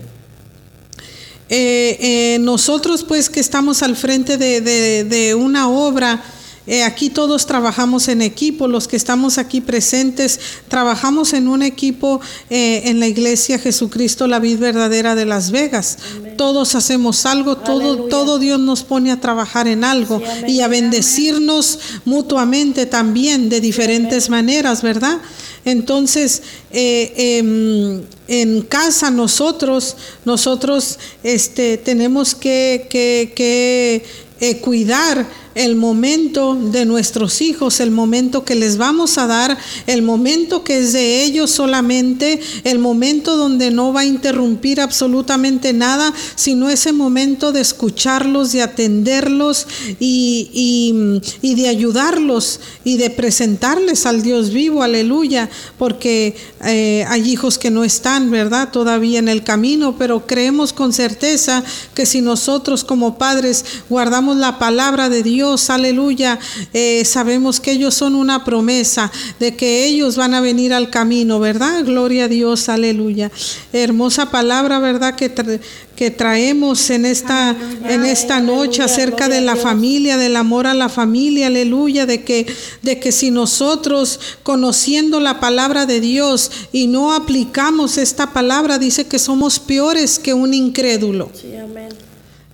eh, eh, nosotros pues que estamos al frente de, una obra, eh, aquí todos trabajamos en equipo, los que estamos aquí presentes, trabajamos en un equipo en la iglesia Jesucristo, la vida verdadera de Las Vegas. Todos hacemos algo, todo, todo Dios nos pone a trabajar en algo y a bendecirnos mutuamente también de diferentes maneras, ¿verdad? Entonces, em, en casa nosotros, nosotros este, tenemos que, que, que eh, cuidar el momento de nuestros hijos, el momento que les vamos a dar, el momento que es de ellos solamente, el momento donde no va a interrumpir absolutamente nada, sino ese momento de escucharlos, de atenderlos y, de ayudarlos y de presentarles al Dios vivo, aleluya, porque eh, hay hijos que no están, ¿verdad? Todavía en el camino, pero creemos con certeza que si nosotros como padres guardamos la palabra de Dios, aleluya, eh, sabemos que ellos son una promesa de que ellos van a venir al camino, ¿verdad? Gloria a Dios, aleluya. Hermosa palabra, ¿verdad? Que, que traemos en esta, en esta noche acerca de la familia, del amor a la familia, aleluya, de que, de que si nosotros conociendo la palabra de Dios y no aplicamos esta palabra, dice que somos peores que un incrédulo.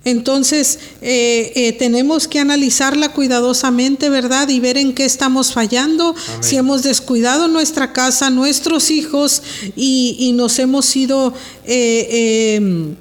Entonces, eh, eh, tenemos que analizarla cuidadosamente, ¿verdad? Y ver en qué estamos fallando, si hemos descuidado nuestra casa, nuestros hijos y, nos hemos ido, eh, em,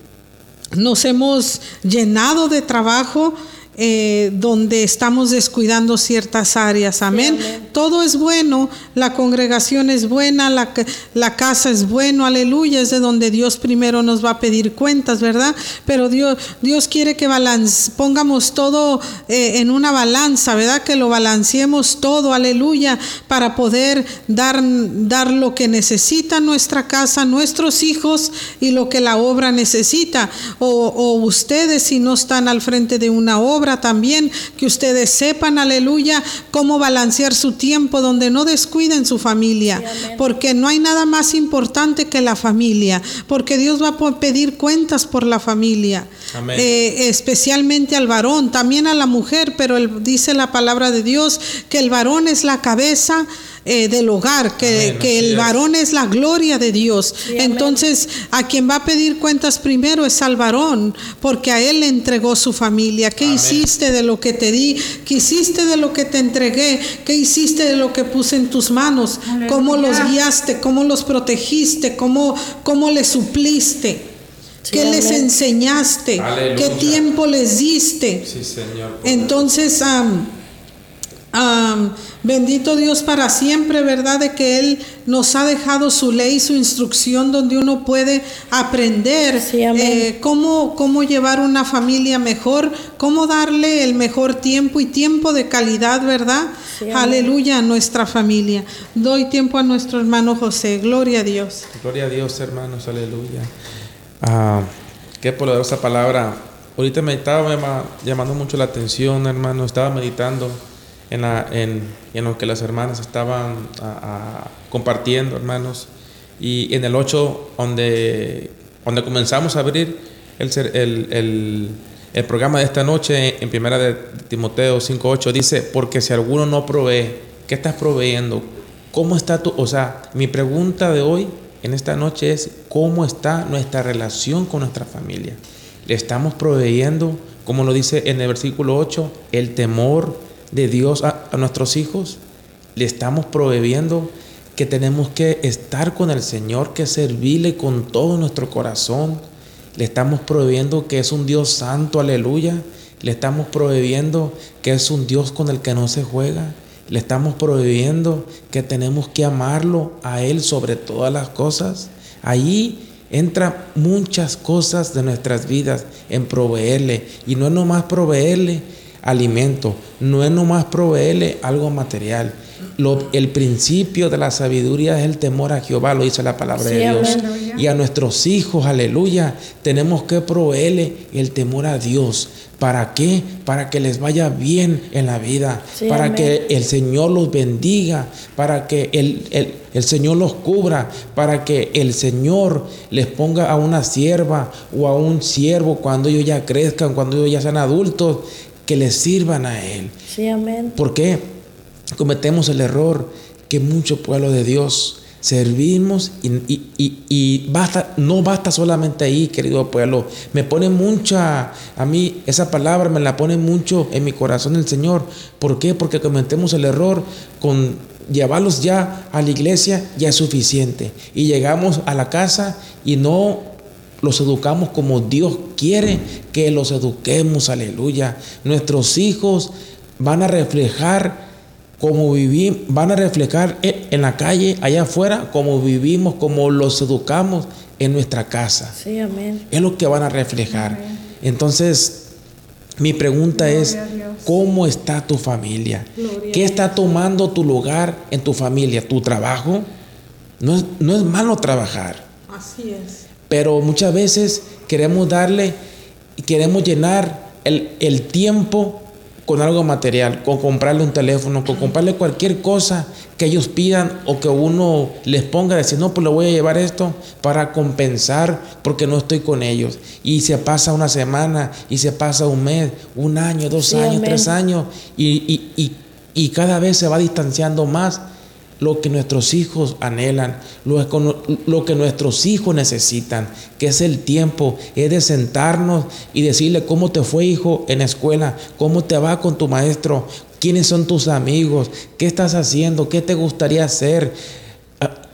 nos hemos llenado de trabajo eh, donde estamos descuidando ciertas áreas. Amén. Todo es bueno, la congregación es buena, la, la, casa es bueno, aleluya, es de donde Dios primero nos va a pedir cuentas, ¿verdad? Pero Dios, Dios quiere que balance, pongamos todo eh, en una balanza, ¿verdad? Que lo balanceemos todo, aleluya, para poder dar, dar lo que necesita nuestra casa, nuestros hijos y lo que la obra necesita. O, o ustedes si no están al frente de una obra, también, que ustedes sepan, aleluya, cómo balancear su tiempo donde no descuiden su familia, porque no hay nada más importante que la familia, porque Dios va a pedir cuentas por la familia, eh, especialmente al varón, también a la mujer, pero dice la palabra de Dios que el varón es la cabeza eh, del hogar, que, el varón es la gloria de Dios. Entonces, a quien va a pedir cuentas primero es al varón, porque a él le entregó su familia. ¿Qué hiciste de lo que te di? ¿Qué hiciste de lo que te entregué? ¿Qué hiciste de lo que puse en tus manos? ¿Cómo los guiaste? ¿Cómo los protegiste? ¿Cómo, cómo les supliste? ¿Qué les enseñaste? ¿Qué tiempo les diste? Entonces, bendito Dios para siempre, ¿verdad? De que Él nos ha dejado su ley, su instrucción, donde uno puede aprender eh, cómo, cómo llevar una familia mejor, cómo darle el mejor tiempo y tiempo de calidad, ¿verdad? aleluya a nuestra familia. Doy tiempo a nuestro hermano José. Gloria a Dios. Gloria a Dios, hermanos, aleluya. Ah, qué poderosa palabra. Ahorita me estaba llamando mucho la atención, hermano. Estaba meditando en, en, lo que las hermanas estaban compartiendo, hermanos. Y en el 8, donde, donde comenzamos a abrir el, el, el, programa de esta noche, en primera de Timoteo 5.8, dice, porque si alguno no provee, ¿qué estás proveyendo? ¿Cómo está tu...? O sea, mi pregunta de hoy, en esta noche, es cómo está nuestra relación con nuestra familia. ¿Le estamos proveyendo, como lo dice en el versículo 8, el temor, de Dios a, nuestros hijos, le estamos prohibiendo que tenemos que estar con el Señor, que servirle con todo nuestro corazón. Le estamos prohibiendo que es un Dios santo, aleluya. Le estamos prohibiendo que es un Dios con el que no se juega. Le estamos prohibiendo que tenemos que amarlo a Él sobre todas las cosas. Ahí entran muchas cosas de nuestras vidas en proveerle. Y no es nomás proveerle, alimento, no es nomás proveerle algo material. el principio de la sabiduría es el temor a Jehová, lo dice la palabra de Dios. Y a nuestros hijos, aleluya, tenemos que proveerle el temor a Dios. ¿Para qué? Para que les vaya bien en la vida, para que el Señor los bendiga, para que el, el, el, Señor los cubra, para que el Señor les ponga a una sierva o a un siervo cuando ellos ya crezcan, cuando ellos ya sean adultos, que le sirvan a Él. Sí, amén. ¿Por qué? Cometemos el error que mucho pueblo de Dios servimos y, basta, no basta solamente ahí, querido pueblo. Me pone mucha, a mí esa palabra me la pone mucho en mi corazón el Señor. ¿Por qué? Porque cometemos el error con llevarlos ya a la iglesia, ya es suficiente. Y llegamos a la casa y no los educamos como Dios quiere que los eduquemos, aleluya. Nuestros hijos van a reflejar como vivimos, van a reflejar en la calle, allá afuera, como vivimos, como los educamos en nuestra casa. Sí, amén. Es lo que van a reflejar. Entonces, mi pregunta es, ¿cómo está tu familia? ¿Qué está tomando tu lugar en tu familia? ¿Tu trabajo? No es, no es malo trabajar. Así es. Pero muchas veces queremos darle, queremos llenar el, tiempo con algo material, con comprarle un teléfono, con comprarle cualquier cosa que ellos pidan o que uno les ponga, decir, no, pues le voy a llevar esto para compensar porque no estoy con ellos. Y se pasa una semana, y se pasa un mes, un año, dos años, tres años, y, y, y cada vez se va distanciando más lo que nuestros hijos anhelan, lo, que nuestros hijos necesitan, que es el tiempo, es de sentarnos y decirle cómo te fue hijo en la escuela, cómo te va con tu maestro, quiénes son tus amigos, qué estás haciendo, qué te gustaría hacer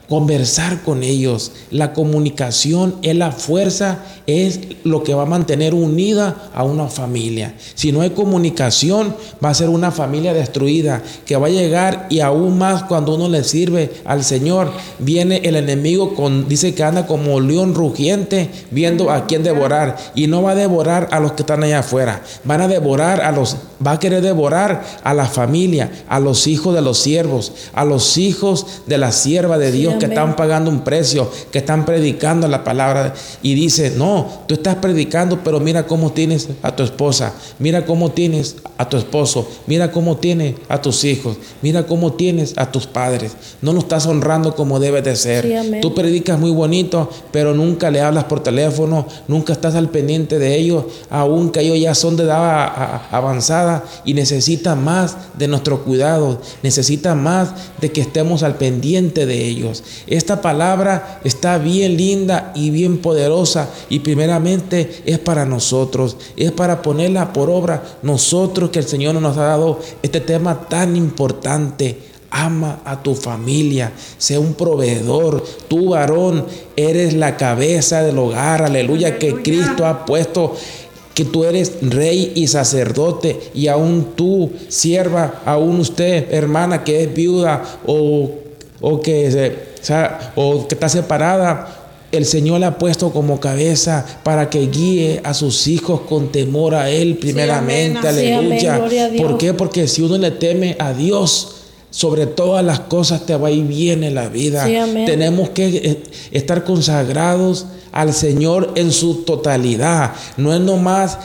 conversar con ellos. La comunicación es la fuerza, es lo que va a mantener unida a una familia. Si no hay comunicación, va a ser una familia destruida, que va a llegar y aún más cuando uno le sirve al Señor, viene el enemigo con, dice que anda como león rugiente, viendo a quién devorar. Y no va a devorar a los que están allá afuera, van a devorar a los, va a querer devorar a la familia, a los hijos de los siervos, a los hijos de la sierva de Dios que están pagando un precio, que están predicando la palabra y dice, no, tú estás predicando, pero mira cómo tienes a tu esposa, mira cómo tienes a tu esposo, mira cómo tienes a tus hijos, mira cómo tienes a tus padres. No lo estás honrando como debe de ser. tú predicas muy bonito, pero nunca le hablas por teléfono, nunca estás al pendiente de ellos, aunque ellos ya son de edad avanzada y necesitan más de nuestro cuidado, necesitan más de que estemos al pendiente de ellos. Esta palabra está bien linda y bien poderosa y primeramente es para nosotros, es para ponerla por obra nosotros que el Señor nos ha dado este tema tan importante. Ama a tu familia, sea un proveedor. Tú, varón, eres la cabeza del hogar, aleluya, que Cristo ha puesto que tú eres rey y sacerdote y aún tú, sierva, aún usted, hermana, que es viuda o, o que se o, sea, o que está separada, el Señor la ha puesto como cabeza para que guíe a sus hijos con temor a Él primeramente. aleluya. ¿Por qué? Porque si uno le teme a Dios, sobre todas las cosas te va a ir bien en la vida. Tenemos que eh, estar consagrados al Señor en su totalidad. No es nomás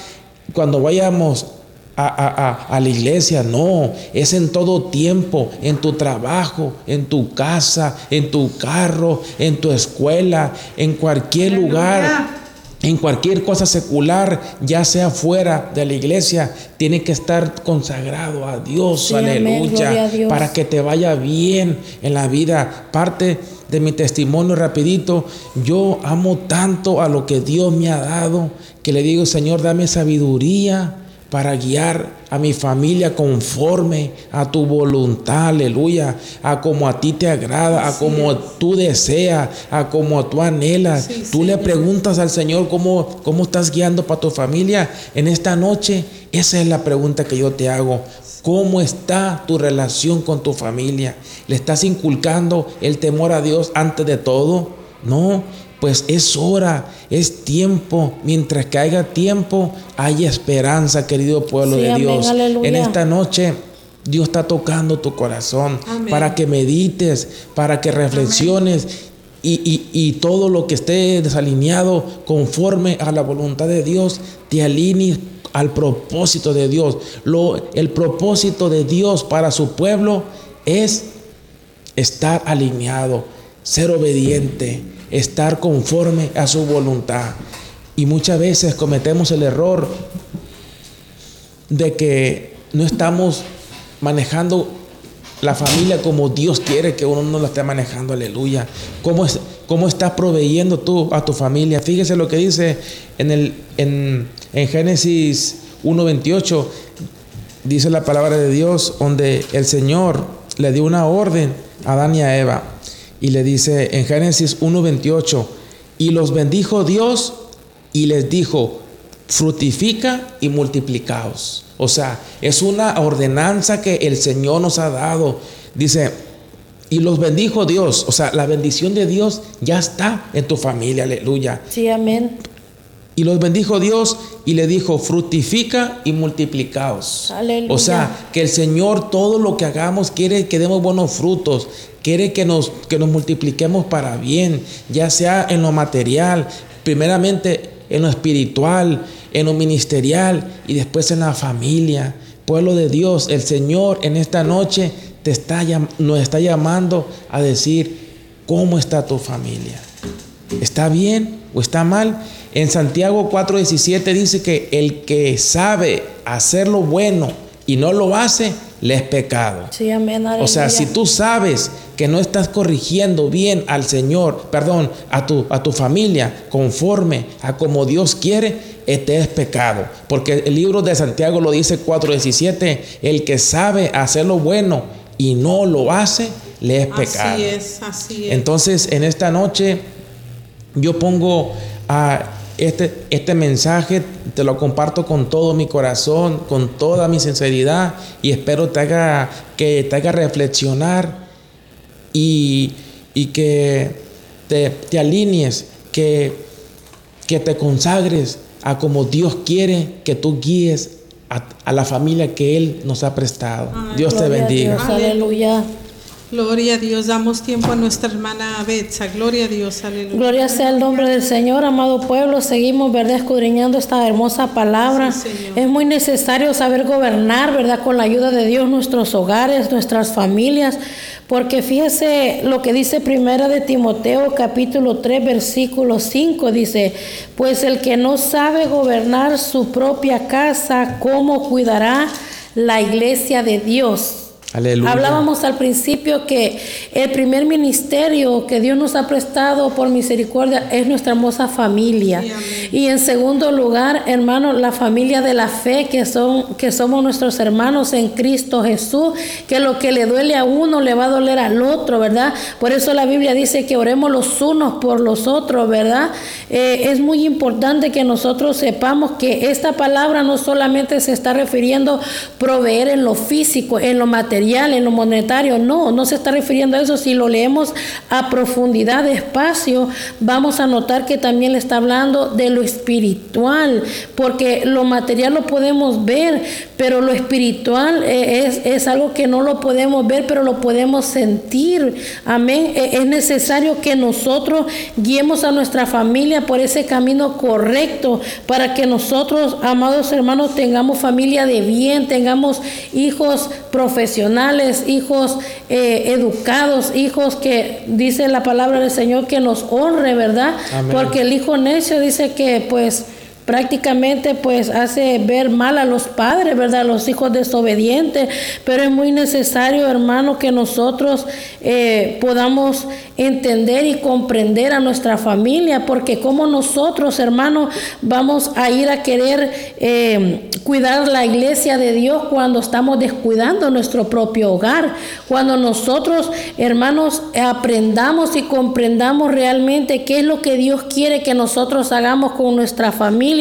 cuando vayamos a, la iglesia, no, es en todo tiempo, en tu trabajo, en tu casa, en tu carro, en tu escuela, en cualquier lugar. En cualquier cosa secular, ya sea fuera de la iglesia, tiene que estar consagrado a Dios, aleluya, para que te vaya bien en la vida. Parte de mi testimonio rapidito, yo amo tanto a lo que Dios me ha dado, que le digo, Señor, dame sabiduría para guiar a mi familia conforme a tu voluntad, aleluya, a como a ti te agrada, a como tú deseas, a como tú anhelas. tú le preguntas al Señor cómo, cómo estás guiando para tu familia en esta noche. Esa es la pregunta que yo te hago. ¿Cómo está tu relación con tu familia? ¿Le estás inculcando el temor a Dios antes de todo? No, pues es hora, es tiempo. Mientras que haya tiempo, hay esperanza, querido pueblo de Dios. en esta noche, Dios está tocando tu corazón para que medites, para que reflexiones y, todo lo que esté desalineado conforme a la voluntad de Dios, te alinees al propósito de Dios. Lo, el propósito de Dios para su pueblo es estar alineado, ser obediente estar conforme a su voluntad. Y muchas veces cometemos el error de que no estamos manejando la familia como Dios quiere que uno no la esté manejando, aleluya. ¿Cómo, es, cómo estás proveyendo tú a tu familia? Fíjese lo que dice en, el, en, en Génesis 1.28, dice la palabra de Dios, donde el Señor le dio una orden a Adán y a Eva y le dice en Génesis 1.28, y los bendijo Dios y les dijo, fructifica y multiplicaos. O sea, es una ordenanza que el Señor nos ha dado. Dice, y los bendijo Dios. O sea, la bendición de Dios ya está en tu familia. Aleluya. Sí, amén. Y los bendijo Dios y le dijo, fructifica y multiplicaos. Aleluya. O sea, que el Señor todo lo que hagamos quiere que demos buenos frutos, quiere que nos, que nos multipliquemos para bien, ya sea en lo material, primeramente en lo espiritual, en lo ministerial y después en la familia. Pueblo de Dios, el Señor en esta noche te está, nos está llamando a decir, ¿cómo está tu familia? ¿Está bien o está mal? En Santiago 4:17 dice que el que sabe hacer lo bueno y no lo hace, le es pecado. Sí, amén, o sea, si tú sabes que no estás corrigiendo bien al Señor, perdón, a tu, a tu familia conforme a como Dios quiere, este es pecado. Porque el libro de Santiago lo dice 4:17, el que sabe hacer lo bueno y no lo hace, le es pecado. Así es, así es. Entonces, en esta noche yo pongo a este, este mensaje, te lo comparto con todo mi corazón, con toda mi sinceridad y espero te haga, que te haga reflexionar y, que te, te, alinees, que, que te consagres a como Dios quiere que tú guíes a, la familia que Él nos ha prestado. Dios te bendiga. aleluya. Gloria a Dios, damos tiempo a nuestra hermana Betsa. Gloria a Dios, aleluya. Gloria sea el nombre del Señor, amado pueblo. Seguimos, ¿verdad?, escudriñando esta hermosa palabra. es muy necesario saber gobernar, ¿verdad?, con la ayuda de Dios nuestros hogares, nuestras familias. Porque fíjese lo que dice Primera de Timoteo, capítulo 3, versículo 5, dice, pues el que no sabe gobernar su propia casa, ¿cómo cuidará la iglesia de Dios? Hablábamos al principio que el primer ministerio que Dios nos ha prestado por misericordia es nuestra hermosa familia. y en segundo lugar, hermano, la familia de la fe, que, son, que somos nuestros hermanos en Cristo Jesús, que lo que le duele a uno le va a doler al otro, ¿verdad? Por eso la Biblia dice que oremos los unos por los otros, ¿verdad? Eh, es muy importante que nosotros sepamos que esta palabra no solamente se está refiriendo proveer en lo físico, en lo material, en lo monetario. No, no se está refiriendo a eso. Si lo leemos a profundidad, despacio, vamos a notar que también le está hablando de lo espiritual, porque lo material lo podemos ver, pero lo espiritual eh, es, es algo que no lo podemos ver, pero lo podemos sentir. Amén. E, es necesario que nosotros guiemos a nuestra familia por ese camino correcto para que nosotros, amados hermanos, tengamos familia de bien, tengamos hijos profesionales hijos eh, educados, hijos que dice la palabra del Señor que nos honre, ¿verdad? Porque el hijo necio dice que pues prácticamente pues hace ver mal a los padres, ¿verdad? Los hijos desobedientes, pero es muy necesario, hermano, que nosotros eh, podamos entender y comprender a nuestra familia, porque como nosotros, hermano, vamos a ir a querer eh, cuidar la iglesia de Dios cuando estamos descuidando nuestro propio hogar, cuando nosotros, hermanos, aprendamos y comprendamos realmente qué es lo que Dios quiere que nosotros hagamos con nuestra familia,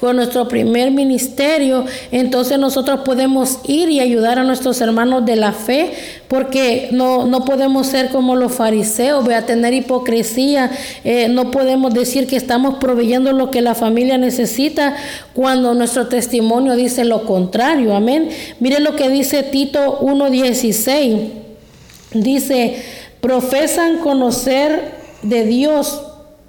con nuestro primer ministerio, entonces nosotros podemos ir y ayudar a nuestros hermanos de la fe, porque no, no podemos ser como los fariseos, a tener hipocresía, eh, no podemos decir que estamos proveyendo lo que la familia necesita cuando nuestro testimonio dice lo contrario, amén. Mire lo que dice Tito 1.16, dice, profesan conocer de Dios,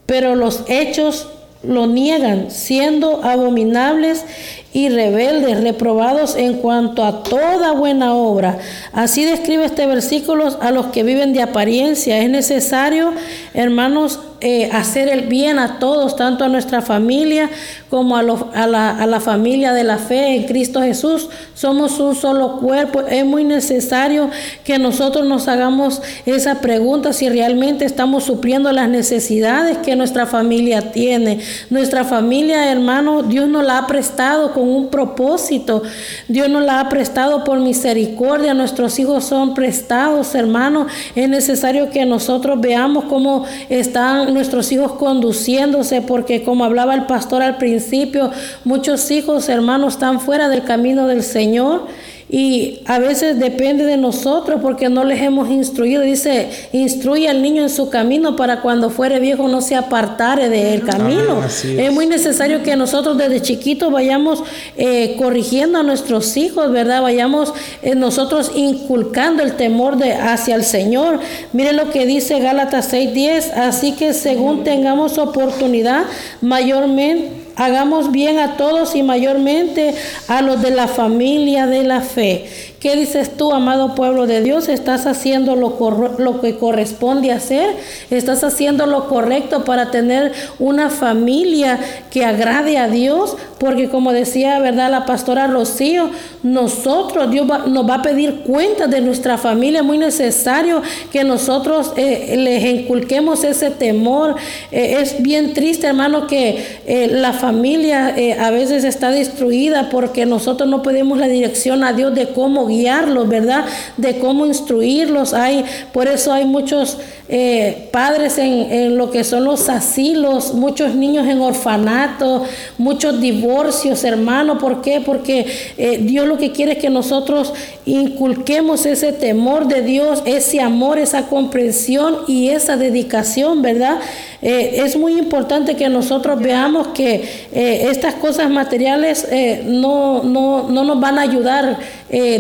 pero los hechos lo niegan, siendo abominables y rebeldes, reprobados en cuanto a toda buena obra. Así describe este versículo a los que viven de apariencia. Es necesario, hermanos, eh, hacer el bien a todos, tanto a nuestra familia como a, la, a, la, familia de la fe en Cristo Jesús. Somos un solo cuerpo. Es muy necesario que nosotros nos hagamos esa pregunta si realmente estamos supliendo las necesidades que nuestra familia tiene. Nuestra familia, hermano, Dios nos la ha prestado con un propósito. Dios nos la ha prestado por misericordia. Nuestros hijos son prestados, hermano. Es necesario que nosotros veamos cómo están nuestros hijos conduciéndose, porque como hablaba el pastor al principio, muchos hijos, hermanos, están fuera del camino del Señor y a veces depende de nosotros porque no les hemos instruido. Dice, instruye al niño en su camino para cuando fuere viejo no se apartare del camino. es. muy necesario que nosotros desde chiquitos vayamos eh, corrigiendo a nuestros hijos, ¿verdad? Vayamos eh, nosotros inculcando el temor de, hacia el Señor. Mire lo que dice Gálatas 6:10. Así que según tengamos oportunidad, mayormente hagamos bien a todos y mayormente a los de la familia de la fe. ¿Qué dices tú, amado pueblo de Dios? ¿Estás haciendo lo, lo, que corresponde hacer? ¿Estás haciendo lo correcto para tener una familia que agrade a Dios? Porque como decía, ¿verdad? La pastora Rocío, nosotros, Dios nos va a pedir cuenta de nuestra familia. Muy necesario que nosotros eh, les inculquemos ese temor. Eh, es bien triste, hermano, que eh, la familia a veces está destruida porque nosotros no pedimos la dirección a Dios de cómo guiarlos, ¿verdad? De cómo instruirlos. Hay, por eso hay muchos eh, padres en, lo que son los asilos, muchos niños en orfanato, muchos divorcios, hermano. ¿Por qué? Porque eh, Dios lo que quiere es que nosotros inculquemos ese temor de Dios, ese amor, esa comprensión y esa dedicación, ¿verdad? Eh, es muy importante que nosotros veamos que estas cosas materiales no, no, no, nos van a ayudar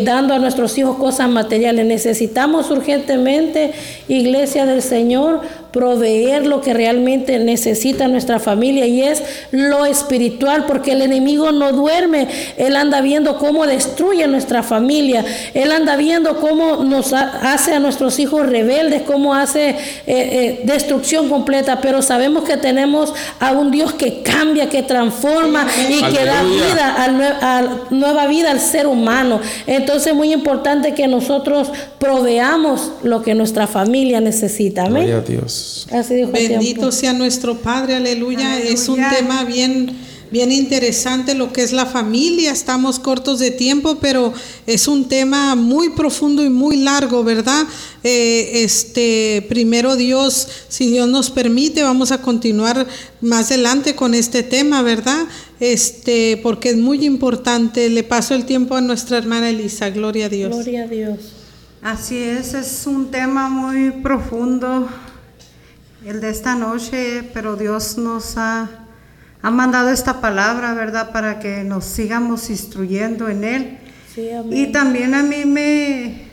dando a nuestros hijos cosas materiales. Necesitamos urgentemente, iglesia del Señor, proveer lo que realmente necesita nuestra familia y es lo espiritual, porque el enemigo no duerme, él anda viendo cómo destruye nuestra familia, él anda viendo cómo nos hace a nuestros hijos rebeldes, cómo hace eh, eh, destrucción completa, pero sabemos que tenemos a un Dios que cambia, que transforma y que da vida, a, nueva vida al ser humano. Entonces es muy importante que nosotros proveamos lo que nuestra familia necesita. Amén. Dios. Bendito sea nuestro Padre, aleluya. Es un tema bien, bien interesante lo que es la familia. Estamos cortos de tiempo, pero es un tema muy profundo y muy largo, ¿verdad? Eh, este, primero Dios, si Dios nos permite, vamos a continuar más adelante con este tema, ¿verdad? Este, porque es muy importante. Le paso el tiempo a nuestra hermana Elisa. Gloria a Dios. Gloria a Dios. Así es, es un tema muy profundo el de esta noche, pero Dios nos ha, ha, mandado esta palabra, ¿verdad? Para que nos sigamos instruyendo en Él. y también a mí me,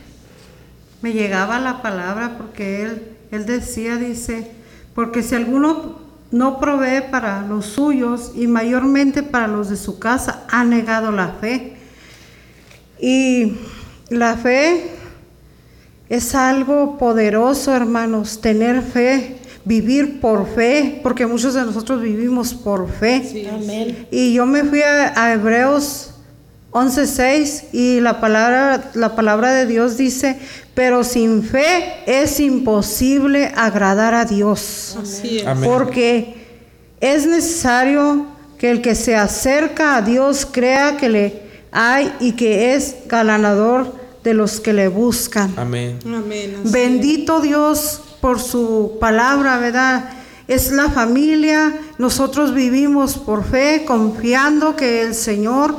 me llegaba la palabra porque Él, él decía, dice, porque si alguno no provee para los suyos y mayormente para los de su casa, ha negado la fe. Y la fe es algo poderoso, hermanos, tener fe vivir por fe, porque muchos de nosotros vivimos por fe. Y yo me fui a, Hebreos 11:6 y la palabra, la palabra de Dios dice, pero sin fe es imposible agradar a Dios. Porque es necesario que el que se acerca a Dios crea que le hay y que es galanador de los que le buscan. Amén. Bendito Dios por su palabra, ¿verdad? Es la familia, nosotros vivimos por fe, confiando que el Señor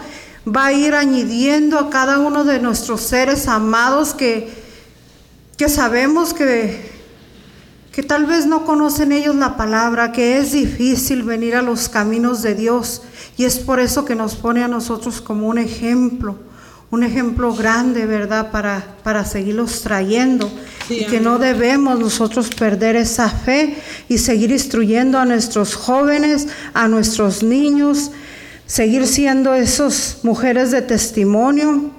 va a ir añadiendo a cada uno de nuestros seres amados que, que sabemos que, que tal vez no conocen ellos la palabra, que es difícil venir a los caminos de Dios. Y es por eso que nos pone a nosotros como un ejemplo un ejemplo grande, ¿verdad? Para, para seguirlos trayendo. y que no debemos nosotros perder esa fe y seguir instruyendo a nuestros jóvenes, a nuestros niños, seguir siendo esas mujeres de testimonio.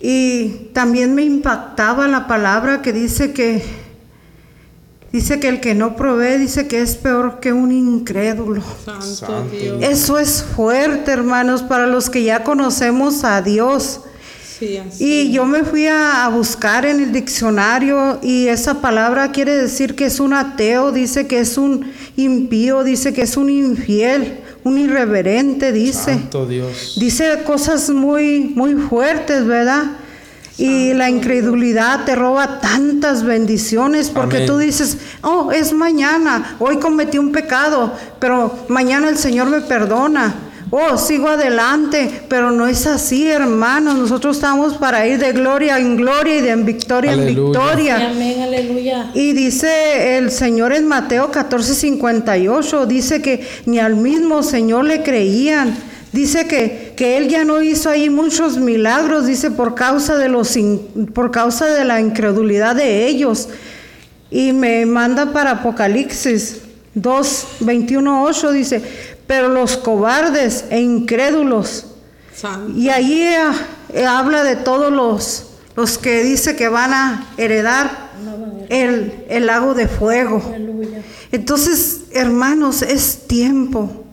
Y también me impactaba la palabra que dice que Dice que el que no provee, dice que es peor que un incrédulo. Santo Dios. Eso es fuerte, hermanos, para los que ya conocemos a Dios. Sí, y yo me fui a, buscar en el diccionario y esa palabra quiere decir que es un ateo, dice que es un impío, dice que es un infiel, un irreverente, dice. Santo Dios. Dice cosas muy, muy fuertes, ¿verdad? Y la incredulidad te roba tantas bendiciones porque tú dices, oh, es mañana, hoy cometí un pecado, pero mañana el Señor me perdona. Oh, sigo adelante, pero no es así, hermanos. Nosotros estamos para ir de gloria en gloria y de victoria en victoria. Amén, aleluya. Y dice el Señor en Mateo 14, 58, dice que ni al mismo Señor le creían Dice que, que, él ya no hizo ahí muchos milagros, dice, por causa, de los, por causa de la incredulidad de ellos. Y me manda para Apocalipsis 2, 21, 8, dice, pero los cobardes e incrédulos. Y allí eh, habla de todos los, los que dice que van a heredar el, el lago de fuego. Entonces, hermanos, es tiempo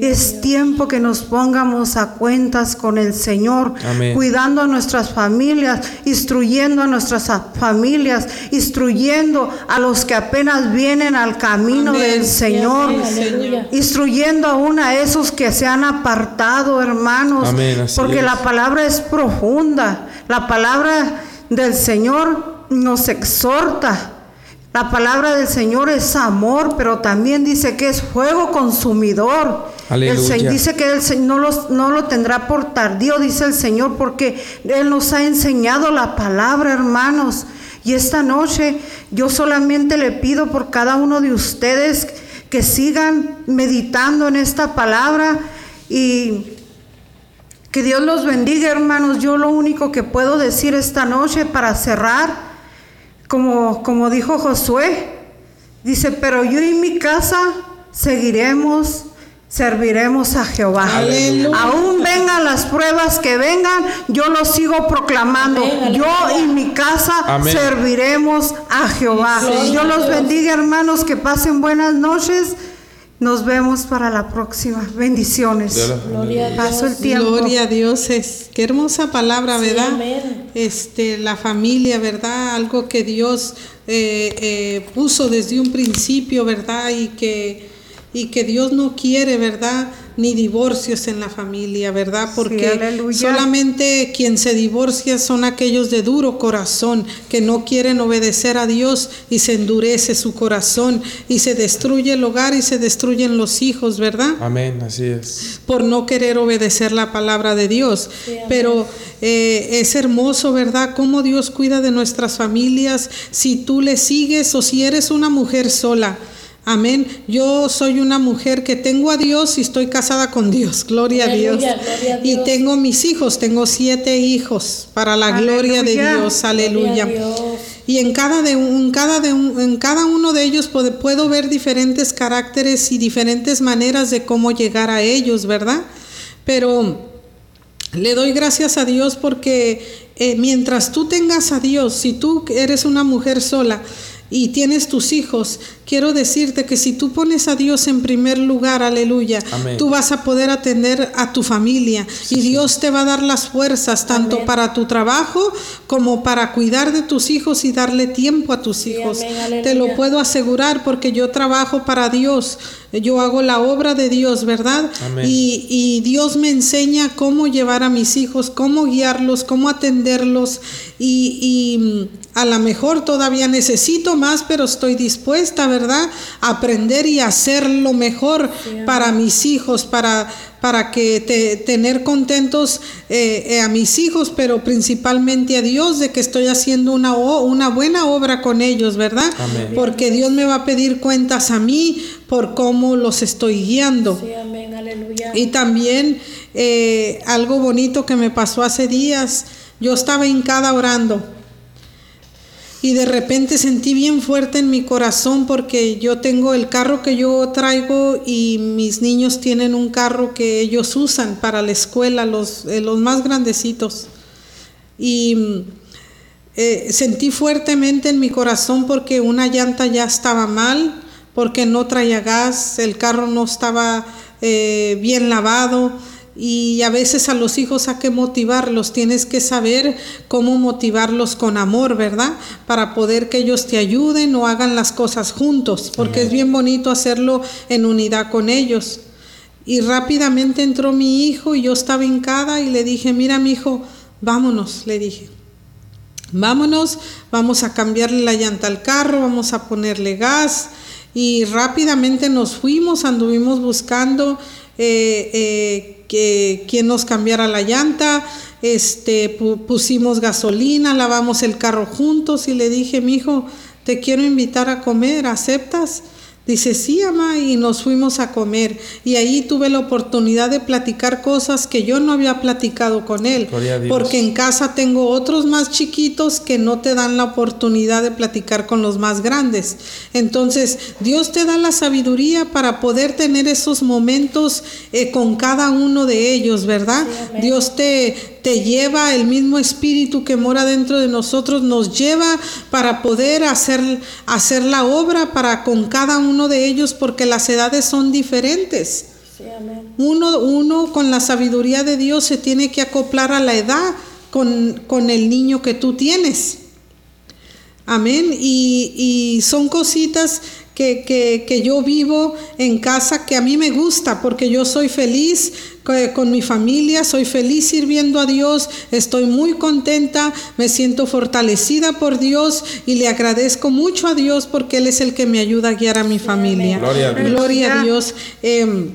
es tiempo que nos pongamos a cuentas con el Señor, cuidando a nuestras familias, instruyendo a nuestras familias, instruyendo a los que apenas vienen al camino del Señor, instruyendo aún a esos que se han apartado, hermanos, porque la palabra es profunda, la palabra del Señor nos exhorta la palabra del Señor es amor, pero también dice que es fuego consumidor. El, dice que el Señor no, lo tendrá por tardío, dice el Señor, porque Él nos ha enseñado la palabra, hermanos. Y esta noche yo solamente le pido por cada uno de ustedes que sigan meditando en esta palabra y que Dios los bendiga, hermanos. Yo lo único que puedo decir esta noche para cerrar como, como dijo Josué, dice, pero yo y mi casa seguiremos serviremos a Jehová. Aún vengan las pruebas que vengan, yo lo sigo proclamando. yo y mi casa serviremos a Jehová. Dios los bendiga, hermanos, que pasen buenas noches. Nos vemos para la próxima. Bendiciones. Gloria a Dios. Paso el tiempo. Gloria a Dios. Es, qué hermosa palabra, ¿verdad? este, la familia, ¿verdad? Algo que Dios eh, eh, puso desde un principio, ¿verdad? Y que, y que Dios no quiere, ¿verdad? Ni divorcios en la familia, ¿verdad? Porque solamente quien se divorcia son aquellos de duro corazón que no quieren obedecer a Dios y se endurece su corazón y se destruye el hogar y se destruyen los hijos, ¿verdad? Amén, así es. Por no querer obedecer la palabra de Dios. Pero eh, es hermoso, ¿verdad? Cómo Dios cuida de nuestras familias si tú le sigues o si eres una mujer sola Amén. Yo soy una mujer que tengo a Dios y estoy casada con Dios. Gloria, a, Dios. Y tengo mis hijos, tengo siete hijos para la gloria de Dios. Aleluya. Y en cada, de, en, cada de, en cada uno de ellos puedo, puedo ver diferentes caracteres y diferentes maneras de cómo llegar a ellos, ¿verdad? Pero le doy gracias a Dios porque eh, mientras tú tengas a Dios, si tú eres una mujer sola, y tienes tus hijos, quiero decirte que si tú pones a Dios en primer lugar, aleluya, tú vas a poder atender a tu familia y Dios te va a dar las fuerzas tanto para tu trabajo como para cuidar de tus hijos y darle tiempo a tus hijos. te lo puedo asegurar porque yo trabajo para Dios, yo hago la obra de Dios, ¿verdad? Y, y Dios me enseña cómo llevar a mis hijos, cómo guiarlos, cómo atenderlos y, y a lo mejor todavía necesito más, pero estoy dispuesta, ¿verdad? A aprender y hacerlo mejor para mis hijos, para, para que te, tener contentos eh, eh, a mis hijos, pero principalmente a Dios de que estoy haciendo una, una buena obra con ellos, ¿verdad? Porque Dios me va a pedir cuentas a mí por cómo los estoy guiando. Sí, amén, aleluya. Y también eh, algo bonito que me pasó hace días, yo estaba hincada orando y de repente sentí bien fuerte en mi corazón porque yo tengo el carro que yo traigo y mis niños tienen un carro que ellos usan para la escuela, los, eh, los más grandecitos. Y eh, sentí fuertemente en mi corazón porque una llanta ya estaba mal, porque no traía gas, el carro no estaba eh, bien lavado y a veces a los hijos hay que motivarlos, tienes que saber cómo motivarlos con amor, ¿verdad? Para poder que ellos te ayuden o hagan las cosas juntos, porque es bien bonito hacerlo en unidad con ellos. Y rápidamente entró mi hijo y yo estaba hincada y le dije, mira mi hijo, vámonos, le dije. Vámonos, vamos a cambiarle la llanta al carro, vamos a ponerle gas. Y rápidamente nos fuimos, anduvimos buscando eh, eh, que quien nos cambiara la llanta, este, pusimos gasolina, lavamos el carro juntos y le dije, mi hijo, te quiero invitar a comer, ¿aceptas? Dice, sí, ama, y nos fuimos a comer. Y ahí tuve la oportunidad de platicar cosas que yo no había platicado con él. Porque en casa tengo otros más chiquitos que no te dan la oportunidad de platicar con los más grandes. Entonces, Dios te da la sabiduría para poder tener esos momentos eh, con cada uno de ellos, ¿verdad? Dios te, te lleva, el mismo espíritu que mora dentro de nosotros nos lleva para poder hacer, hacer la obra para con cada uno de ellos porque las edades son diferentes. Uno, uno con la sabiduría de Dios se tiene que acoplar a la edad con, con el niño que tú tienes. Amén. Y, y son cositas que, que, que, yo vivo en casa que a mí me gusta porque yo soy feliz con mi familia, soy feliz sirviendo a Dios, estoy muy contenta, me siento fortalecida por Dios y le agradezco mucho a Dios porque Él es el que me ayuda a guiar a mi familia. Gloria a Dios. Gloria a Dios. Eh,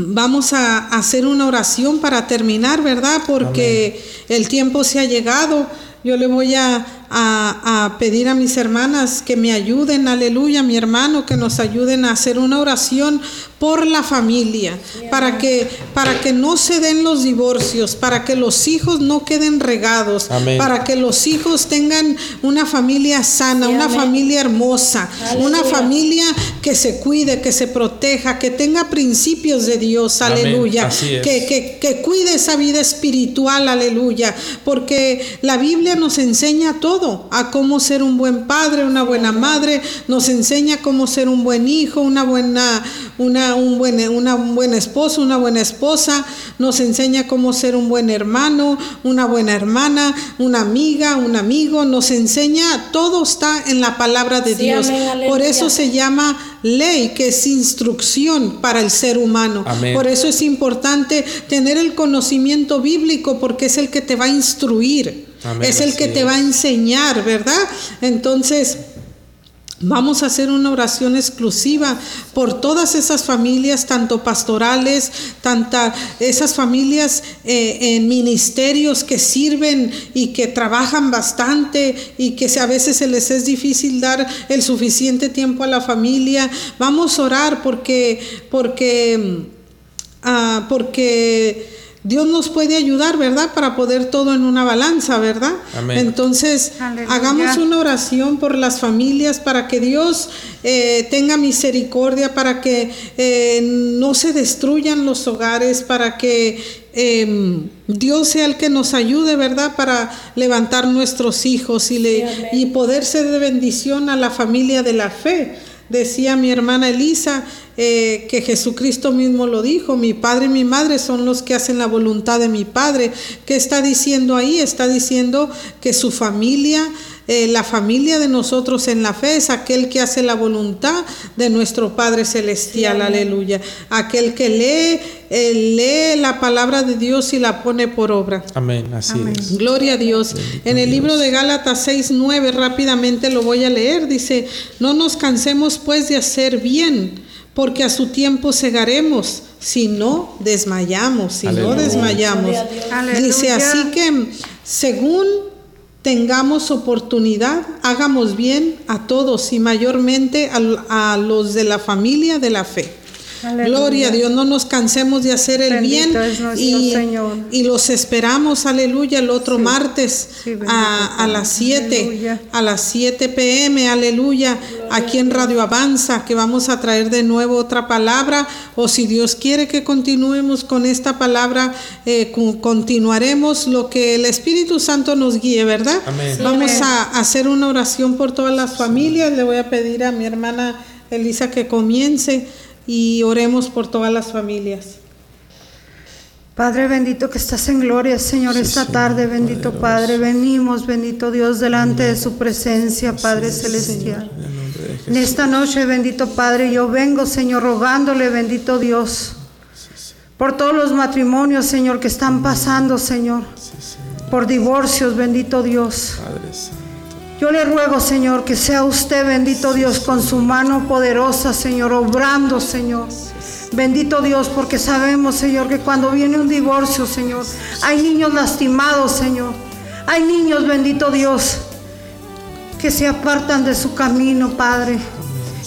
Vamos a hacer una oración para terminar, ¿verdad? Porque Amén. el tiempo se ha llegado. Yo le voy a, a, a, pedir a mis hermanas que me ayuden, aleluya, mi hermano, que nos ayuden a hacer una oración por la familia, para que, para que no se den los divorcios, para que los hijos no queden regados, Amén. para que los hijos tengan una familia sana, Sí, una amén. familia hermosa, Aleluya. una familia que se cuide, que se proteja, que tenga principios de Dios, aleluya, es. que, que, que cuide esa vida espiritual, aleluya, porque la Biblia nos enseña todo, a cómo ser un buen padre, una buena madre, nos enseña cómo ser un buen hijo, una buena, una, un buen, una, un buen esposo, una buena esposa, nos enseña cómo ser un buen hermano, una buena hermana, una amiga, un amigo, nos enseña, todo está en la palabra de Sí, Dios. amén. Por eso se llama ley, que es instrucción para el ser humano. Amén. Por eso es importante tener el conocimiento bíblico porque es el que te va a instruir, Amén, es el que te va a enseñar, ¿verdad? Entonces, Vamos a hacer una oración exclusiva por todas esas familias, tanto pastorales, tanta, esas familias eh, en ministerios que sirven y que trabajan bastante y que a veces se les es difícil dar el suficiente tiempo a la familia. Vamos a orar porque, porque, ah, porque Dios nos puede ayudar, ¿verdad? Para poder todo en una balanza, ¿verdad? Amén. Entonces, Aleluya. hagamos una oración por las familias para que Dios eh, tenga misericordia, para que eh, no se destruyan los hogares, para que eh, Dios sea el que nos ayude, ¿verdad? Para levantar nuestros hijos y, le, Sí, y poder ser de bendición a la familia de la fe. Decía mi hermana Elisa eh, que Jesucristo mismo lo dijo, mi padre y mi madre son los que hacen la voluntad de mi padre. ¿Qué está diciendo ahí? Está diciendo que su familia, eh, la familia de nosotros en la fe es aquel que hace la voluntad de nuestro Padre Celestial, Sí, aleluya. Aquel que lee, eh, lee la palabra de Dios y la pone por obra. Amén, así Amén. es. Gloria a Dios. En el libro de Gálatas 6, 9, rápidamente lo voy a leer. Dice, no nos cansemos pues de hacer bien, porque a su tiempo segaremos, si no desmayamos, si no Aleluya. desmayamos. Gloria a Dios. Aleluya. Dice así que según tengamos oportunidad, hagamos bien a todos y mayormente a, a los de la familia de la fe. Aleluya. Gloria a Dios, no nos cansemos de hacer el Bendito bien y, Señor. y los esperamos, aleluya, el otro Sí. martes Sí, a, las 7, Aleluya. a las 7 pm, aleluya, aquí en Radio Avanza, que vamos a traer de nuevo otra palabra, o si Dios quiere que continuemos con esta palabra, eh, continuaremos lo que el Espíritu Santo nos guíe, ¿verdad? Amén. Sí, Vamos amén. a hacer una oración por todas las familias, le voy a pedir a mi hermana Elisa que comience y oremos por todas las familias. Padre bendito que estás en gloria, Señor, esta tarde, bendito Padre, venimos, bendito Dios, delante de su presencia, Padre celestial. En esta noche, bendito Padre, yo vengo, Señor, rogándole, bendito Dios, por todos los matrimonios, Señor, que están pasando, Señor, por divorcios, bendito Dios. Padre Santo. Yo le ruego, Señor, que sea usted, bendito Dios, con su mano poderosa, Señor, obrando, Señor. Bendito Dios, porque sabemos, Señor, que cuando viene un divorcio, Señor, hay niños lastimados, Señor. Hay niños, bendito Dios, que se apartan de su camino, Padre.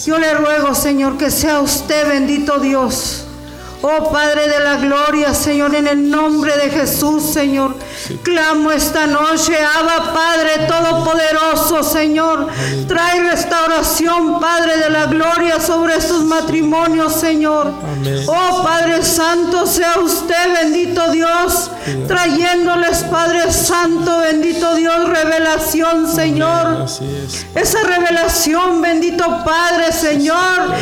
Yo le ruego, Señor, que sea usted bendito Dios Oh Padre de la gloria, Señor, en el nombre de Jesús, Señor. Clamo esta noche, Abba Padre Todopoderoso, Señor. Trae restauración, Padre de la gloria, sobre estos matrimonios, Señor. Oh Padre Santo, sea usted bendito Dios, trayéndoles, Padre Santo, bendito Dios, revelación, Señor. Esa revelación, bendito Padre, Señor.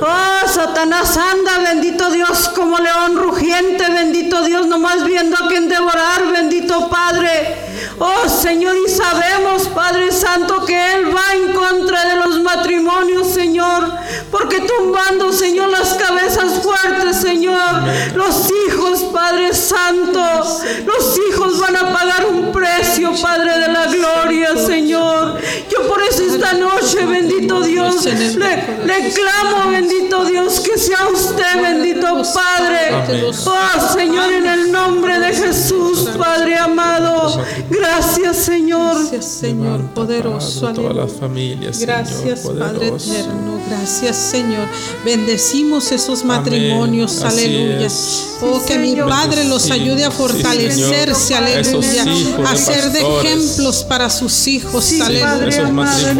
Oh Satanás anda, bendito Dios como león rugiente, bendito Dios, nomás viendo a quien devorar, bendito Padre. Oh Señor, y sabemos, Padre Santo, que Él va en contra de los matrimonios, Señor, porque tumbando, Señor, las cabezas fuertes, Señor, los hijos, Padre Santo, los hijos van a pagar un precio, Padre de la gloria, Señor. Yo por eso esta noche, bendito Dios, le, le clamo, bendito Dios, que sea usted, bendito Padre. Oh Señor, en el nombre de Jesús, Padre amado. Gracias, Señor. Gracias, Señor poderoso. todas las familias. Gracias, Padre eterno. Gracias, Señor. Bendecimos esos matrimonios. aleluya. Oh, que mi Padre los ayude a fortalecerse. aleluya. A ser de ejemplos para sus hijos. aleluya.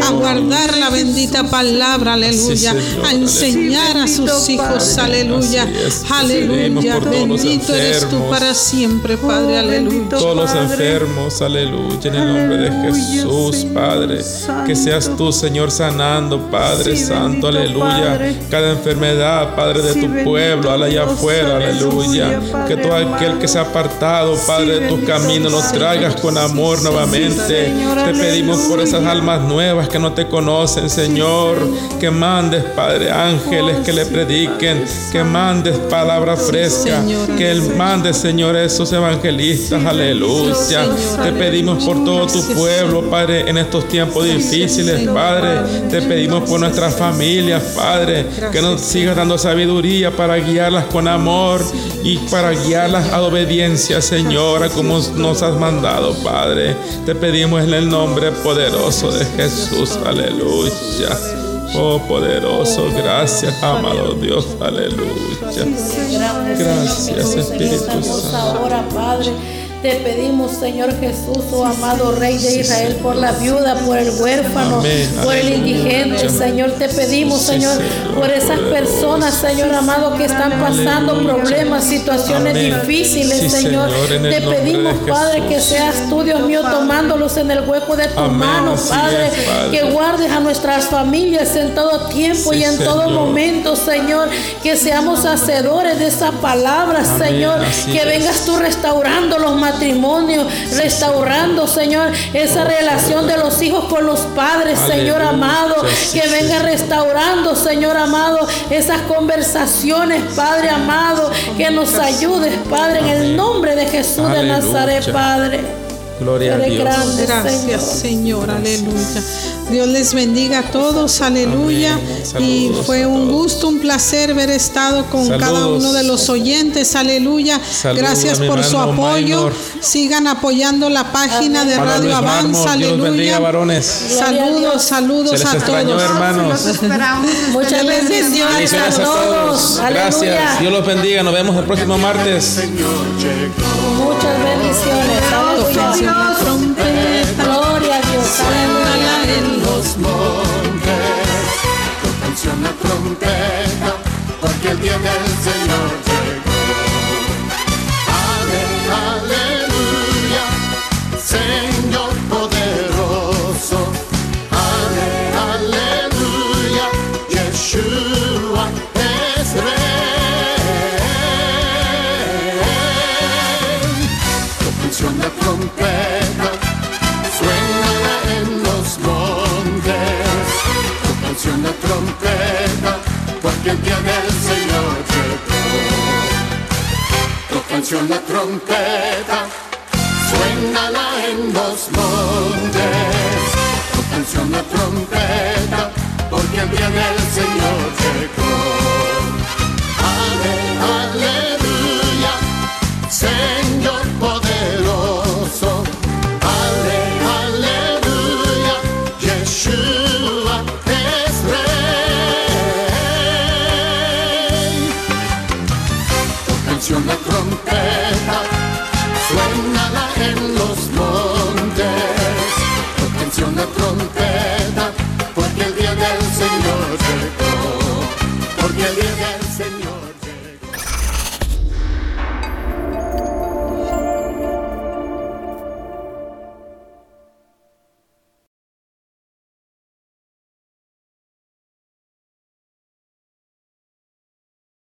A guardar la bendita palabra. Aleluya. A enseñar a sus hijos. Aleluya. Aleluya. Bendito eres tú para siempre, Padre. Aleluya. Todos los enfermos. Aleluya. En el nombre de Jesús, Padre. Que seas tú, Señor, sanando, Padre Santo. Aleluya. Cada enfermedad, Padre, de tu pueblo, allá afuera. Aleluya. Que todo aquel que se ha apartado, Padre, de tus caminos, nos traigas con amor nuevamente. Te pedimos por esas almas nuevas que no te conocen, Señor. Que mandes, Padre, ángeles que le prediquen. Que mandes palabra fresca. Que él mande, Señor, esos evangelistas. Aleluya. Te pedimos por todo tu pueblo, Padre, en estos tiempos difíciles, Padre. Te pedimos por nuestras familias, Padre, que nos sigas dando sabiduría para guiarlas con amor y para guiarlas a obediencia, Señora, como nos has mandado, Padre. Te pedimos en el nombre poderoso de Jesús. Aleluya. Oh poderoso, gracias, amado Dios, aleluya. Gracias, Espíritu Santo. Ahora, Padre. Te pedimos, Señor Jesús, oh amado Rey de Israel, por la viuda, por el huérfano, por el indigente, Señor. Te pedimos, Señor, por esas personas, Señor amado, que están pasando problemas, situaciones difíciles, Señor. Te pedimos, Padre, que seas tú, Dios mío, tomándolos en el hueco de tu mano, Padre. Que guardes a nuestras familias en todo tiempo y en todo momento, Señor. Que seamos hacedores de esa palabra, Señor. Que vengas tú restaurando los matrimonio, restaurando, Señor, esa relación de los hijos con los padres, Señor amado, que venga restaurando, Señor amado, esas conversaciones, Padre amado, que nos ayudes, Padre, en el nombre de Jesús de Nazaret, Padre. Gloria a Dios. Gracias, Señor. Aleluya. Dios les bendiga a todos. Aleluya. Y fue un gusto, un placer haber estado con cada uno de los oyentes. Aleluya. Gracias por su apoyo. Sigan apoyando la página de Radio Avanza. Aleluya. Saludos, saludos a todos. hermanos. Muchas bendiciones a todos. Gracias. Dios los bendiga. Nos vemos el próximo martes. Muchas bendiciones. Gloria a Dios, aleluya. en los montes, tocan la trompeta, porque el día del Señor Tocan la trompeta, suénala en los montes. Tocan la trompeta, porque el día del Señor llegó.